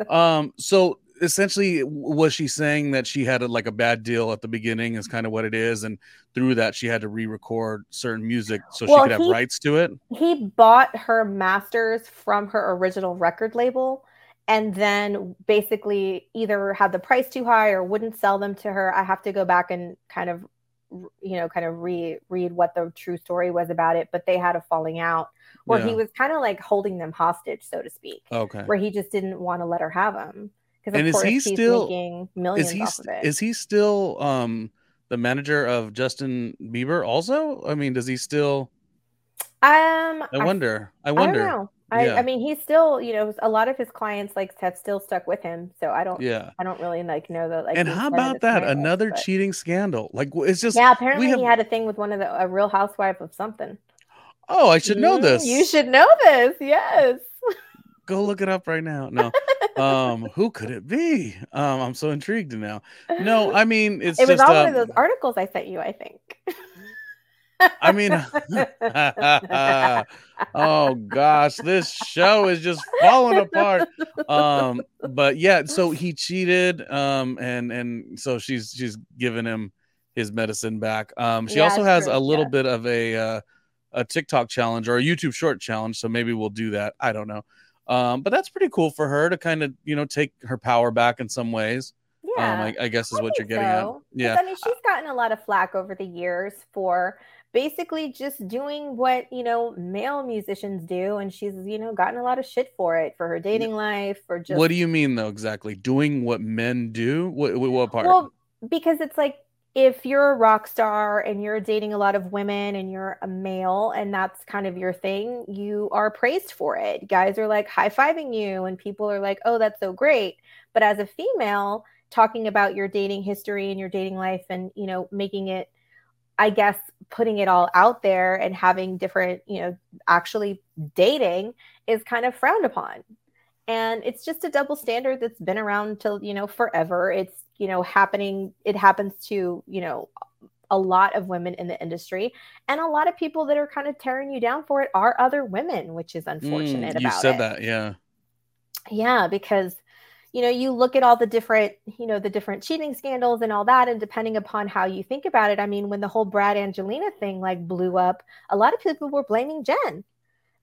um so essentially was she saying that she had a, like a bad deal at the beginning is kind of what it is and through that she had to re-record certain music so well, she could have rights to it he bought her masters from her original record label and then basically either had the price too high or wouldn't sell them to her i have to go back and kind of you know kind of re read what the true story was about it but they had a falling out where yeah. he was kind of like holding them hostage so to speak okay where he just didn't want to let her have them because and is he still making millions is he, off of it. Is he still um the manager of Justin Bieber? Also, I mean, does he still? Um, I wonder. I, I wonder. I, I, yeah. I, mean, he's still, you know, a lot of his clients like have still stuck with him. So I don't, yeah, I don't really like know that. Like, and how about that? Another but... cheating scandal. Like, it's just yeah. Apparently, have... he had a thing with one of the a Real Housewife of something. Oh, I should know mm, this. You should know this. Yes. Go look it up right now. No, um, who could it be? Um, I'm so intrigued now. No, I mean it's it was just, all uh, one of those articles I sent you. I think. I mean, oh gosh, this show is just falling apart. Um, but yeah, so he cheated, um, and and so she's she's giving him his medicine back. Um, she yeah, also has true, a little yeah. bit of a uh, a TikTok challenge or a YouTube short challenge, so maybe we'll do that. I don't know. Um, but that's pretty cool for her to kind of, you know, take her power back in some ways. Um, yeah, um, I, I, guess is I what you're getting so. at. Yeah, I mean, she's gotten a lot of flack over the years for basically just doing what you know male musicians do, and she's you know gotten a lot of shit for it for her dating life. For just what do you mean though exactly doing what men do? What what part? Well, because it's like if you're a rock star and you're dating a lot of women and you're a male and that's kind of your thing, you are praised for it. Guys are like high fiving you, and people are like, oh, that's so great. But as a female, talking about your dating history and your dating life and, you know, making it, I guess, putting it all out there and having different, you know, actually dating is kind of frowned upon. and it's just a double standard that's been around till you know forever it's you know happening it happens to you know a lot of women in the industry and a lot of people that are kind of tearing you down for it are other women which is unfortunate mm, you about said it. that yeah yeah because you know you look at all the different you know the different cheating scandals and all that and depending upon how you think about it i mean when the whole brad angelina thing like blew up a lot of people were blaming jen.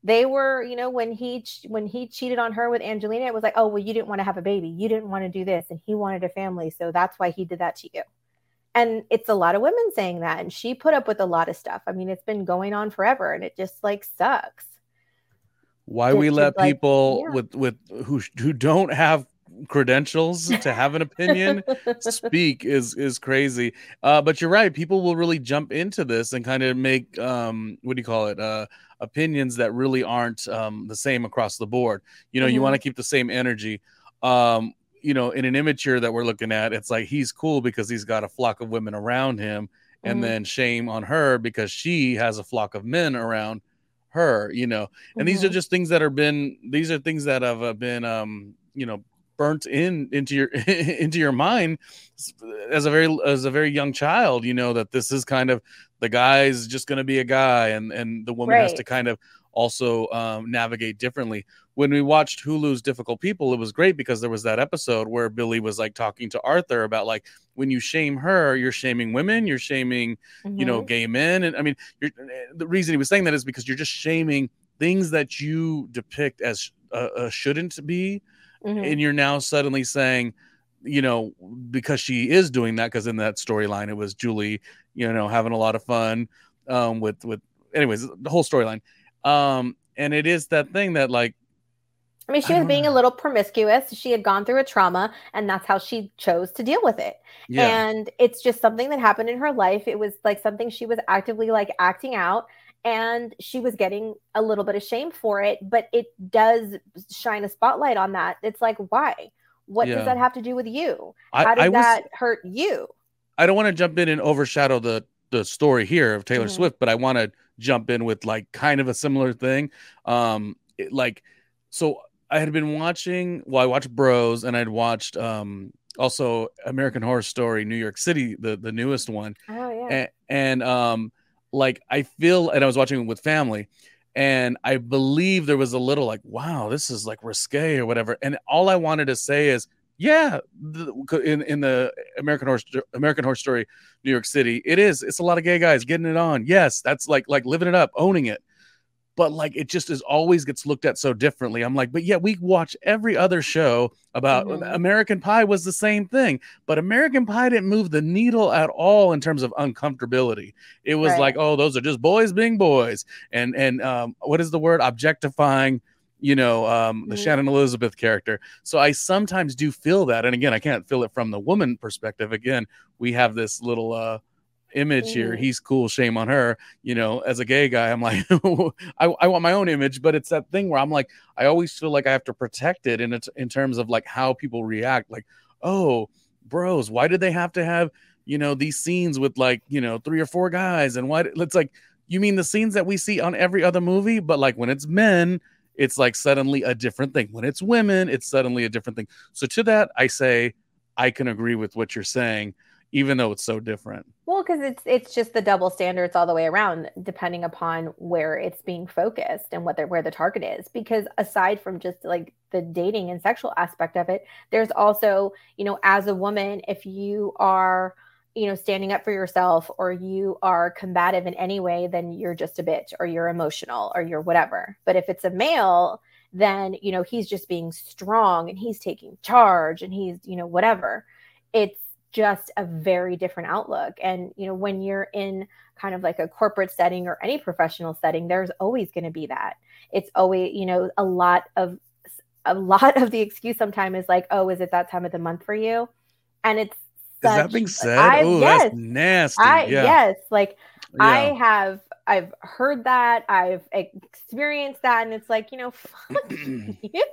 They were you know when he when he cheated on her with angelina it was like oh well you didn't want to have a baby. You didn't want to do this and he wanted a family so that's why he did that to you. And it's a lot of women saying that and she put up with a lot of stuff. I mean it's been going on forever and it just like sucks. Why we let like, people yeah. with with who who don't have credentials to have an opinion speak is is crazy uh but you're right people will really jump into this and kind of make um what do you call it uh opinions that really aren't um the same across the board you know mm-hmm. you want to keep the same energy um you know in an immature that we're looking at it's like he's cool because he's got a flock of women around him and mm-hmm. then shame on her because she has a flock of men around her you know and mm-hmm. these are mm-hmm. just things that are been these are things that have uh, been um you know burnt in into your into your mind as a very as a very young child you know that this is kind of the guy's just going to be a guy and and the woman right. has to kind of also um, navigate differently when we watched hulu's difficult people it was great because there was that episode where billy was like talking to arthur about like when you shame her you're shaming women you're shaming mm-hmm. you know mm-hmm. gay men and i mean the reason he was saying that is because you're just shaming things that you depict as uh, uh, shouldn't be mm-hmm. and you're now suddenly saying you know because she is doing that because in that storyline it was julie you know having a lot of fun um with with anyways the whole storyline um and it is that thing that like I mean, she was being know. a little promiscuous. She had gone through a trauma, and that's how she chose to deal with it. Yeah. And it's just something that happened in her life. It was like something she was actively like acting out and she was getting a little bit of shame for it but it does shine a spotlight on that. It's like why? What yeah. does that have to do with you? How does that hurt you? I don't want to jump in and overshadow the the story here of taylor mm-hmm. swift but i want to jump in with like kind of a similar thing. Um it, like so i had been watching well i watched bros and i'd watched um also american horror story new york city the the newest one. Oh yeah. And, and um like I feel, and I was watching it with family, and I believe there was a little like, wow, this is like risque or whatever. And all I wanted to say is, yeah, in in the American Horror American Horror Story, New York City, it is. It's a lot of gay guys getting it on. Yes, that's like like living it up, owning it but like it just is always gets looked at so differently. I'm like, but yeah, we watch every other show about mm-hmm. American Pie was the same thing, but American Pie didn't move the needle at all in terms of uncomfortability. It was right. like, oh, those are just boys being boys, and and um, what is the word objectifying? You know, um, the mm-hmm. Shannon Elizabeth character. So I sometimes do feel that, and again, I can't feel it from the woman perspective. Again, we have this little uh, image here. Mm-hmm. He's cool, shame on her. You know, as a gay guy, I'm like, I, I want my own image, but it's that thing where I'm like, I always feel like I have to protect it in it in terms of like how people react. Like, oh, bros, why did they have to have you know these scenes with like you know three or four guys? And why? It's like you mean the scenes that we see on every other movie, but like when it's men. It's like suddenly a different thing. When it's women, it's suddenly a different thing. So, to that, I say I can agree with what you're saying even though it's so different. Well, because it's it's just the double standards all the way around, depending upon where it's being focused and what where the target is. Because aside from just like the dating and sexual aspect of it, there's also, you know, as a woman, if you are you know standing up for yourself or you are combative in any way then you're just a bitch or you're emotional or you're whatever but if it's a male then you know he's just being strong and he's taking charge and he's you know whatever it's just a very different outlook. And, you know, when you're in kind of like a corporate setting or any professional setting, there's always going to be that. It's always, you know, a lot of, a lot of the excuse sometimes is like, oh, is it that time of the month for you? And it's, such, is that being said? oh, yes, that's nasty. I, yeah. Yes. Like yeah. I have I've heard that, I've experienced that, and it's like, you know, fuck you.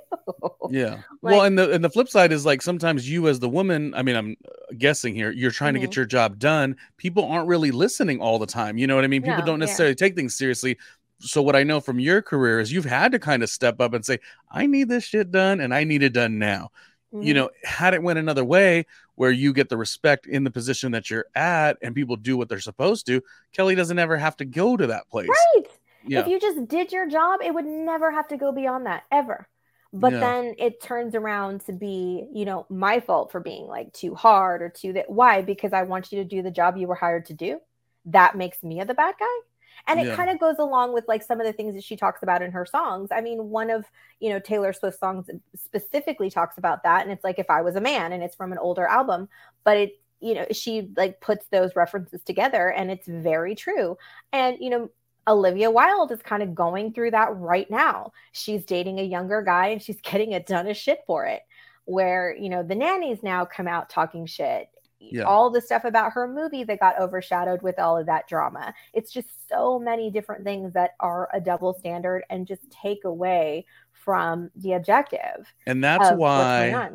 Yeah. Like, well, and the and the flip side is like sometimes you as the woman, I mean, I'm guessing here, you're trying mm-hmm. to get mm-hmm. your job done. People aren't really listening all the time. You know what I mean? People no, don't necessarily yeah. take things seriously. so what I know from your career is you've had to kind of step up and say, I need this shit done and I need it done now. Mm-hmm. You know, had it went another way where you get the respect in the position that you're at and people do what they're supposed to, Kelly doesn't ever have to go to that place. Right. Yeah. If you just did your job, it would never have to go beyond that ever. But yeah. then it turns around to be, you know, my fault for being like too hard or too that. Why? Because I want you to do the job you were hired to do. That makes me the bad guy. And it yeah. kind of goes along with like some of the things that she talks about in her songs. I mean, one of, you know, Taylor Swift's songs specifically talks about that. And it's like, if I was a man, and it's from an older album, but it, you know, she like puts those references together and it's very true. And, you know, Olivia Wilde is kind of going through that right now. She's dating a younger guy and she's getting a ton of shit for it. Where, you know, the nannies now come out talking shit. Yeah. All the stuff about her movie that got overshadowed with all of that drama. It's just so many different things that are a double standard and just take away from the objective. And that's why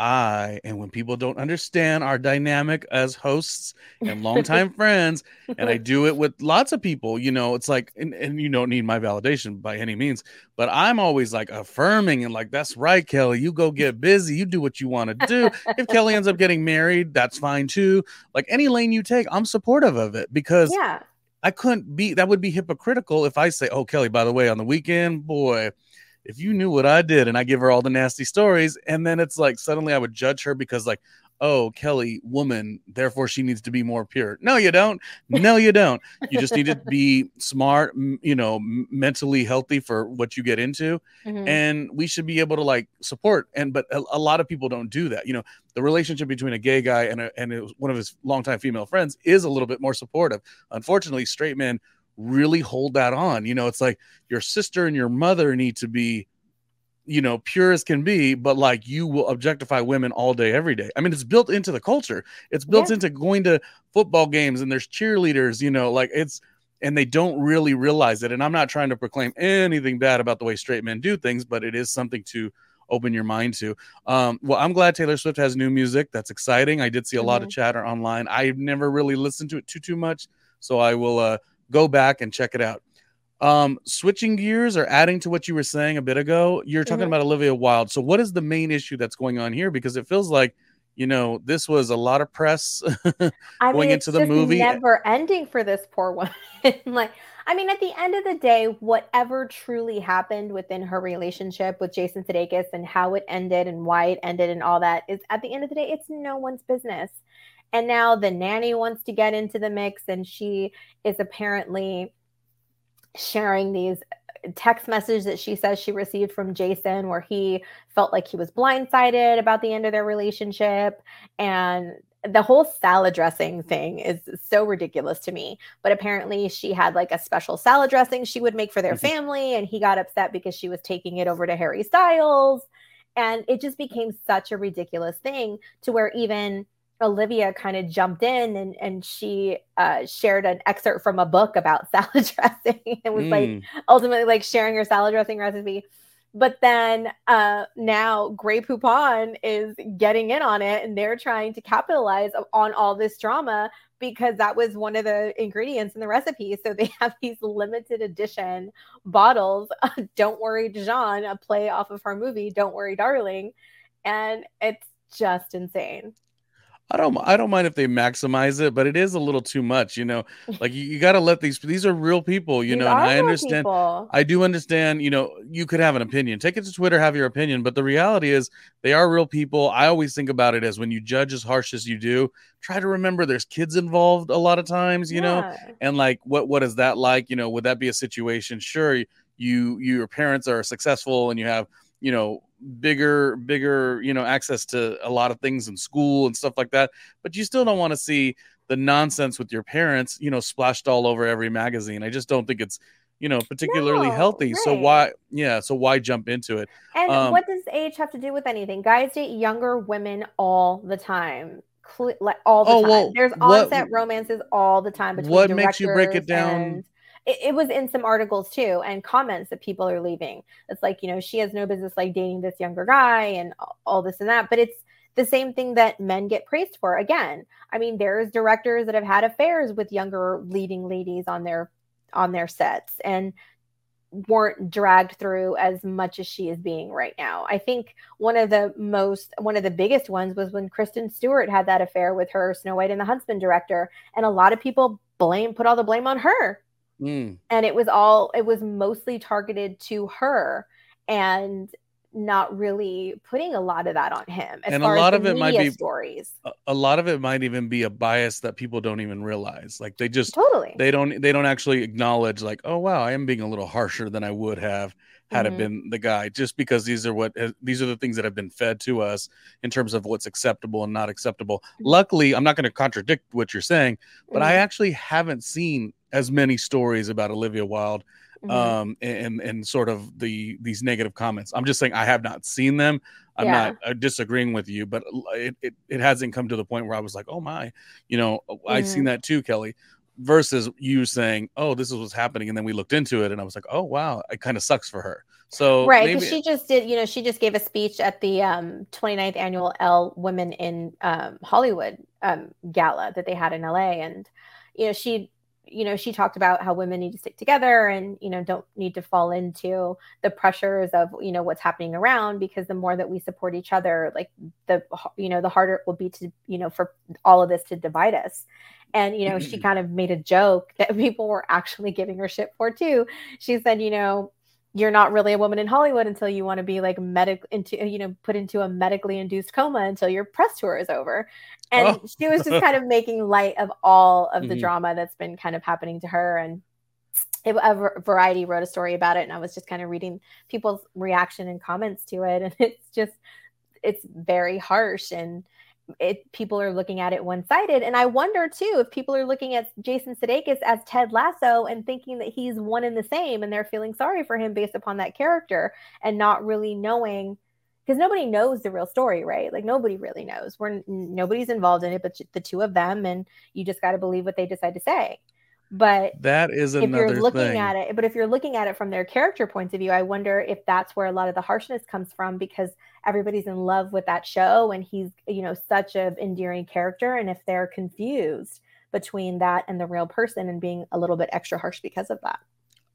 I, and when people don't understand our dynamic as hosts and longtime friends, and I do it with lots of people, you know, it's like, and, and you don't need my validation by any means, but I'm always like affirming and like, that's right, Kelly, you go get busy, you do what you want to do. if Kelly ends up getting married, that's fine too. Like any lane you take, I'm supportive of it because yeah. I couldn't be, that would be hypocritical if I say, oh, Kelly, by the way, on the weekend, boy, if you knew what I did and I give her all the nasty stories, and then it's like suddenly I would judge her because like, oh, Kelly, woman, therefore she needs to be more pure. No, you don't. No, you don't. You just need to be smart, you know, mentally healthy for what you get into. Mm-hmm. And we should be able to like support. And, but a, a, lot of people don't do that. You know, the relationship between a gay guy and, a, and one of his longtime female friends is a little bit more supportive. Unfortunately, straight men really hold that on. You know, it's like your sister and your mother need to be, you know, pure as can be, but like you will objectify women all day, every day. I mean, it's built into the culture. It's built yeah. into going to football games and there's cheerleaders, you know, like it's and they don't really realize it. And I'm not trying to proclaim anything bad about the way straight men do things, but it is something to open your mind to. Um, well, I'm glad Taylor Swift has new music. That's exciting. I did see a mm-hmm. lot of mm-hmm. chatter online. I've never really listened to it too too much, so I will uh, go back and check it out. Um, switching gears or adding to what you were saying a bit ago, you're talking mm-hmm. about Olivia Wilde. So, what is the main issue that's going on here? Because it feels like, you know, this was a lot of press I going mean, into the movie. Never ending for this poor woman. like, I mean, at the end of the day, whatever truly happened within her relationship with Jason Sudeikis and how it ended and why it ended and all that is, at the end of the day, it's no one's business. And now the nanny wants to get into the mix, and she is apparently sharing these text messages that she says she received from Jason where he felt like he was blindsided about the end of their relationship. And the whole salad dressing thing is so ridiculous to me. But apparently she had like a special salad dressing she would make for their mm-hmm. family and he got upset because she was taking it over to Harry Styles. And it just became such a ridiculous thing to where even Olivia kind of jumped in and, and she uh, shared an excerpt from a book about salad dressing and was mm. like ultimately like sharing her salad dressing recipe. But then uh, now Grey Poupon is getting in on it and they're trying to capitalize on all this drama because that was one of the ingredients in the recipe. So they have these limited edition bottles. Don't worry, Dijon, a play off of her movie, Don't Worry, Darling. And it's just insane. I don't I don't mind if they maximize it, but it is a little too much, you know. Like you, you got to let these these are real people, you these know. And I understand people. I do understand, you know, you could have an opinion. Take it to Twitter, have your opinion, but the reality is they are real people. I always think about it as when you judge as harsh as you do, try to remember there's kids involved a lot of times, you yeah. know. And like what what is that like, you know, would that be a situation? Sure, you your parents are successful and you have, you know, bigger bigger you know access to a lot of things in school and stuff like that but you still don't want to see the nonsense with your parents you know splashed all over every magazine. I just don't think it's you know particularly no, healthy right. so why yeah so why jump into it? And um, what does age have to do with anything? Guys date younger women all the time like all the oh, time. well, there's onset what, romances all the time between what makes you break it down and, it, it, was in some articles too and comments that people are leaving it's like you know she has no business like dating this younger guy and all this and that but it's the same thing that men get praised for again i mean there's directors that have had affairs with younger leading ladies on their on their sets and weren't dragged through as much as she is being right now. I think one of the most one of the biggest ones was when Kristen Stewart had that affair with her Snow White and the Huntsman director and a lot of people blame put all the blame on her. Mm. And it was all it was mostly targeted to her and not really putting a lot of that on him. and a lot of it might be stories. A lot of it might even be a bias that people don't even realize. Like they just totally they don't they don't actually acknowledge like, oh wow, I am being a little harsher than I would have had mm-hmm. it been the guy. Just because these are what these are the things that have been fed to us in terms of what's acceptable and not acceptable. Mm-hmm. Luckily, I'm not going to contradict what you're saying, but mm-hmm. I actually haven't seen as many stories about Olivia Wilde mm-hmm. um, and and sort of the these negative comments. I'm just saying I have not seen them. I'm yeah. not uh, disagreeing with you, but it, it, it hasn't come to the point where I was like, oh my, you know, mm-hmm. I seen that too, Kelly. Versus you saying, oh, this is what's happening, and then we looked into it, and I was like, oh wow, it kind of sucks for her. So right, because she just did, you know, she just gave a speech at the um, 29th annual ELLE Women in um, Hollywood um, gala that they had in LA, and you know, she you know she talked about how women need to stick together and you know don't need to fall into the pressures of you know what's happening around because the more that we support each other like the you know the harder it will be to you know for all of this to divide us. And you know she kind of made a joke that people were actually giving her shit for too. She said you know you're not really a woman in Hollywood until you want to be like medic into you know put into a medically induced coma until your press tour is over. And oh. she was just kind of making light of all of the mm-hmm. drama that's been kind of happening to her and it, a variety wrote a story about it and I was just kind of reading people's reaction and comments to it and it's just it's very harsh and it people are looking at it one-sided. And i wonder too if people are looking at jason sudeikis as ted lasso and thinking that he's one and the same and they're feeling sorry for him based upon that character and not really knowing because nobody knows the real story right? Like nobody really knows. We're nobody's involved in it but the two of them and you just got to believe what they decide to say. But that is if you're looking thing. at it, but if you're looking at it from their character points of view, I wonder if that's where a lot of the harshness comes from because everybody's in love with that show and he's, you know, such an endearing character. And if they're confused between that and the real person and being a little bit extra harsh because of that.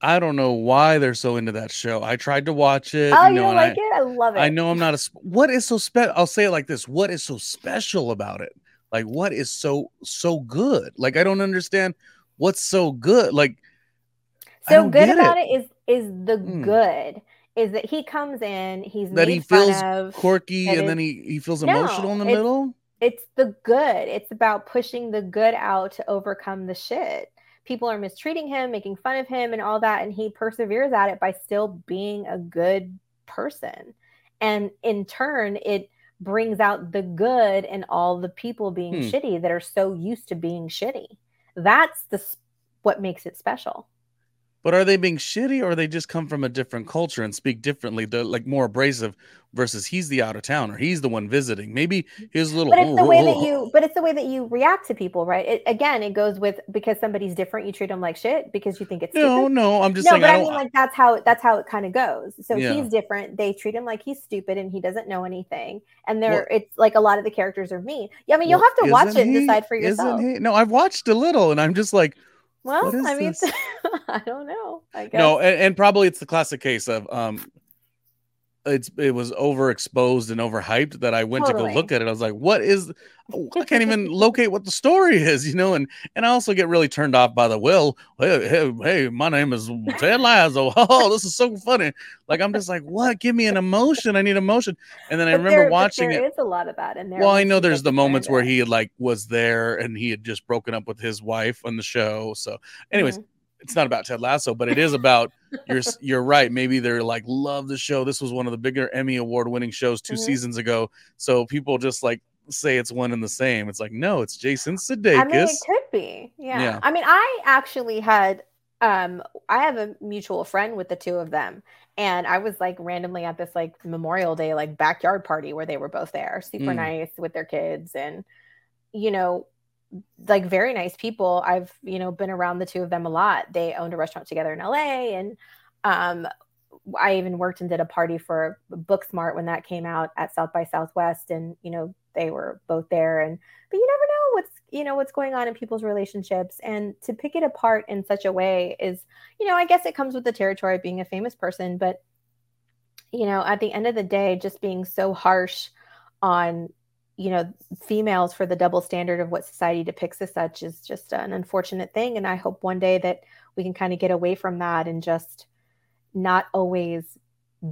I don't know why they're so into that show. I tried to watch it. Oh, you, know, you like I, it? I love it. I know I'm not a. What is so special? I'll say it like this: What is so special about it? Like, what is so so good? Like, I don't understand what's so good? Like so good about it. it is is the mm. good is that he comes in, he's that he feels of, quirky and, then he, he feels emotional no, in the it's, middle. It's the good. It's about pushing the good out to overcome the shit. People are mistreating him, making fun of him, and all that. And he perseveres at it by still being a good person. And in turn, it brings out the good in all the people being hmm. shitty that are so used to being shitty. That's the what makes it special. But are they being shitty or they just come from a different culture and speak differently? They're like more abrasive versus he's the out of towner. He's the one visiting. Maybe his little But it's the way that you but it's the way that you react to people, right? It, again, it goes with because somebody's different, you treat them like shit because you think it's No, stupid. no, I'm just no, saying but I, I mean like that's how that's how it kind of goes. So yeah. he's different. They treat him like he's stupid and he doesn't know anything. And there well, it's like a lot of the characters are mean. Yeah, I mean you'll have to watch it and decide for yourself. No, I've watched a little and I'm just like well, I mean, I don't know. I guess. No, and, and, probably it's the classic case of um, it's it was overexposed and overhyped that I went totally. to go look at it. I was like, what is? I can't even locate what the story is, you know. And and I also get really turned off by the will. Hey, hey, hey my name is Ted Lasso. Oh, this is so funny. Like I'm just like, what? Give me an emotion. I need emotion. And then but I remember there, watching there it. There is a lot of that in there. Well, I know there's the moments where he like was there and he had just broken up with his wife on the show. So, anyways. Mm-hmm it's not about Ted Lasso, but it is about you're you're right. Maybe they're like love the show. This was one of the bigger Emmy award winning shows 2 mm-hmm. seasons ago. So people just like say it's one and the same. It's like no, it's Jason Sudeikis. I mean, it could be. Yeah. yeah. I mean, I actually had um I have a mutual friend with the two of them. And I was like randomly at this like Memorial Day like backyard party where they were both there, super mm. nice with their kids and you know like very nice people. I've, you know, been around the two of them a lot. They owned a restaurant together in LA and um I even worked and did a party for Booksmart when that came out at South by Southwest, and you know they were both there. And but you never know what's you know what's going on in people's relationships, and to pick it apart in such a way is, you know, I guess it comes with the territory of being a famous person, but you know, at the end of the day, just being so harsh on you know females for the double standard of what society depicts as such is just an unfortunate thing and i hope one day that we can kind of get away from that and just not always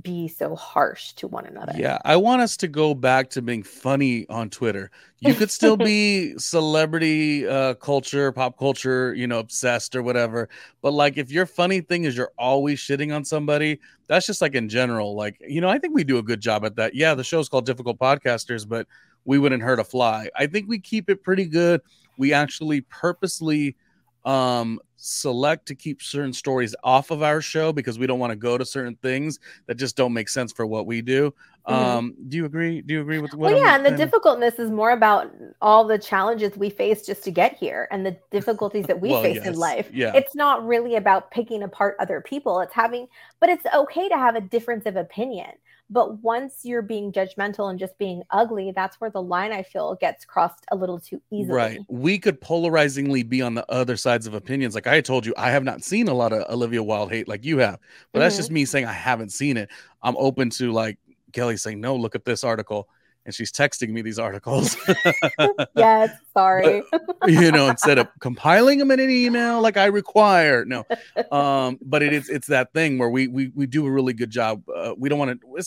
be so harsh to one another. Yeah, I want us to go back to being funny on Twitter. You could still be celebrity uh, culture, pop culture, you know, obsessed or whatever. But like, if your funny thing is you're always shitting on somebody, that's just like in general. Like, you know, I think we do a good job at that. Yeah, the show's called Difficult Podcasters, but we wouldn't hurt a fly. I think we keep it pretty good. We actually purposely um select to keep certain stories off of our show because we don't want to go to certain things that just don't make sense for what we do. Mm-hmm. Um, do you agree? Do you agree with what? Well, I'm yeah, and the difficultness is more about all the challenges we face just to get here and the difficulties that we well, face yes. in life. Yeah. It's not really about picking apart other people. It's having, but it's okay to have a difference of opinion. But once you're being judgmental and just being ugly, that's where the line I feel gets crossed a little too easily. Right. We could polarizingly be on the other sides of opinions. Like I told you, I have not seen a lot of Olivia Wilde hate like you have, but mm-hmm. that's just me saying I haven't seen it. I'm open to like Kelly saying, no, look at this article. And she's texting me these articles. yes, sorry. But, you know, instead of compiling them in an email like I require. No. Um, but it is it's that thing where we we we do a really good job. Uh, we don't want to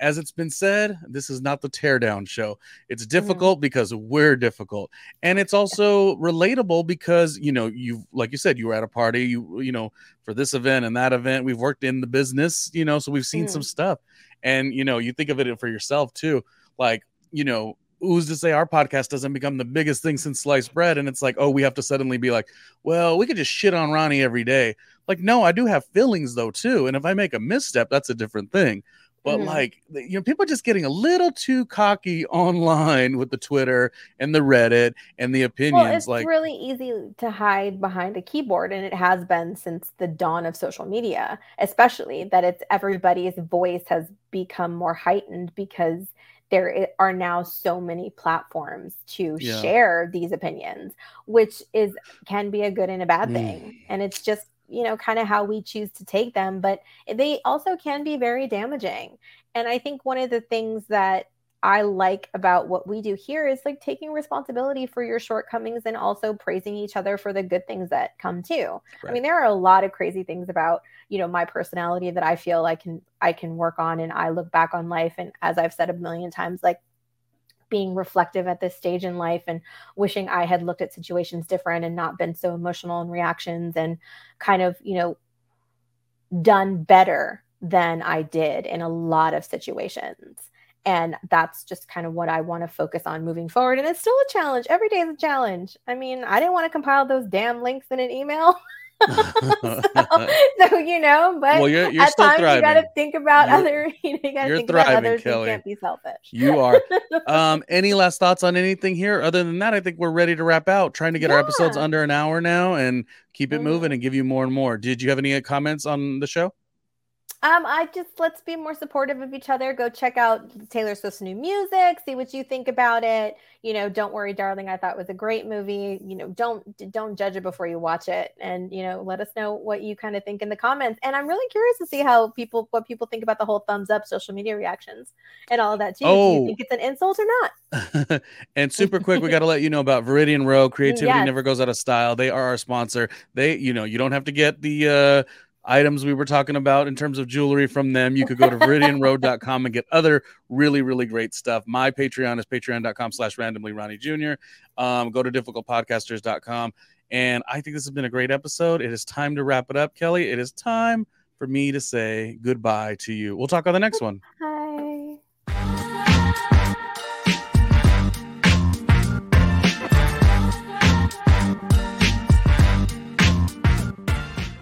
as it's been said, this is not the teardown show. It's mm-hmm. difficult mm. because we're difficult. And it's also relatable because, you know, you like you said, you were at a party, you you know, for this event and that event. We've worked in the business, you know, so we've seen mm. some stuff. And you know, you think of it for yourself too. Like, you know, who's to say our podcast doesn't become the biggest thing since sliced bread? And it's like, oh, we have to suddenly be like, well, we could just shit on Ronnie every day. Like, no, I do have feelings though, too. And if I make a misstep, that's a different thing. But mm-hmm. like you know, people are just getting a little too cocky online with the Twitter and the Reddit and the opinions. Well, it's like really easy to hide behind a keyboard, and it has been since the dawn of social media, especially that it's everybody's voice has become more heightened because there are now so many platforms to yeah. share these opinions which is can be a good and a bad mm. thing and it's just you know kind of how we choose to take them but they also can be very damaging and i think one of the things that i like about what we do here is like taking responsibility for your shortcomings and also praising each other for the good things that come too right. i mean there are a lot of crazy things about you know my personality that i feel i can i can work on and i look back on life and as i've said a million times like being reflective at this stage in life and wishing I had looked at situations different and not been so emotional in reactions and kind of, you know, done better than I did in a lot of situations. And that's just kind of what I want to focus on moving forward. And it's still a challenge. Every day is a challenge. I mean, I didn't want to compile those damn links in an email. so, so, you know, but well, you're, you're at times thriving. you got to think about you're, other. You, know, you to think thriving, about others. Kelly. You can't be selfish. You are. um, any last thoughts on anything here? Other than that, I think we're ready to wrap out. Trying to get yeah. our episodes under an hour now and keep it mm-hmm. moving and give you more and more. Did you have any comments on the show? Um, I just let's be more supportive of each other. Go check out Taylor Swift's new music, see what you think about it. You know, don't worry, darling. I thought it was a great movie. You know, don't don't judge it before you watch it, and you know, let us know what you kind of think in the comments. And I'm really curious to see how people what people think about the whole thumbs up social media reactions and all of that too. Oh. Do you think it's an insult or not? and super quick, we got to let you know about Viridian Row. Creativity yes. never goes out of style. They are our sponsor. They, you know, you don't have to get the. uh items we were talking about in terms of jewelry from them, you could go to viridianroad.com and get other really, really great stuff. My Patreon is patreon.com slash randomly Ronnie Jr. Um, go to difficultpodcasters.com. And I think this has been a great episode. It is time to wrap it up, Kelly. It is time for me to say goodbye to you. We'll talk on the next one.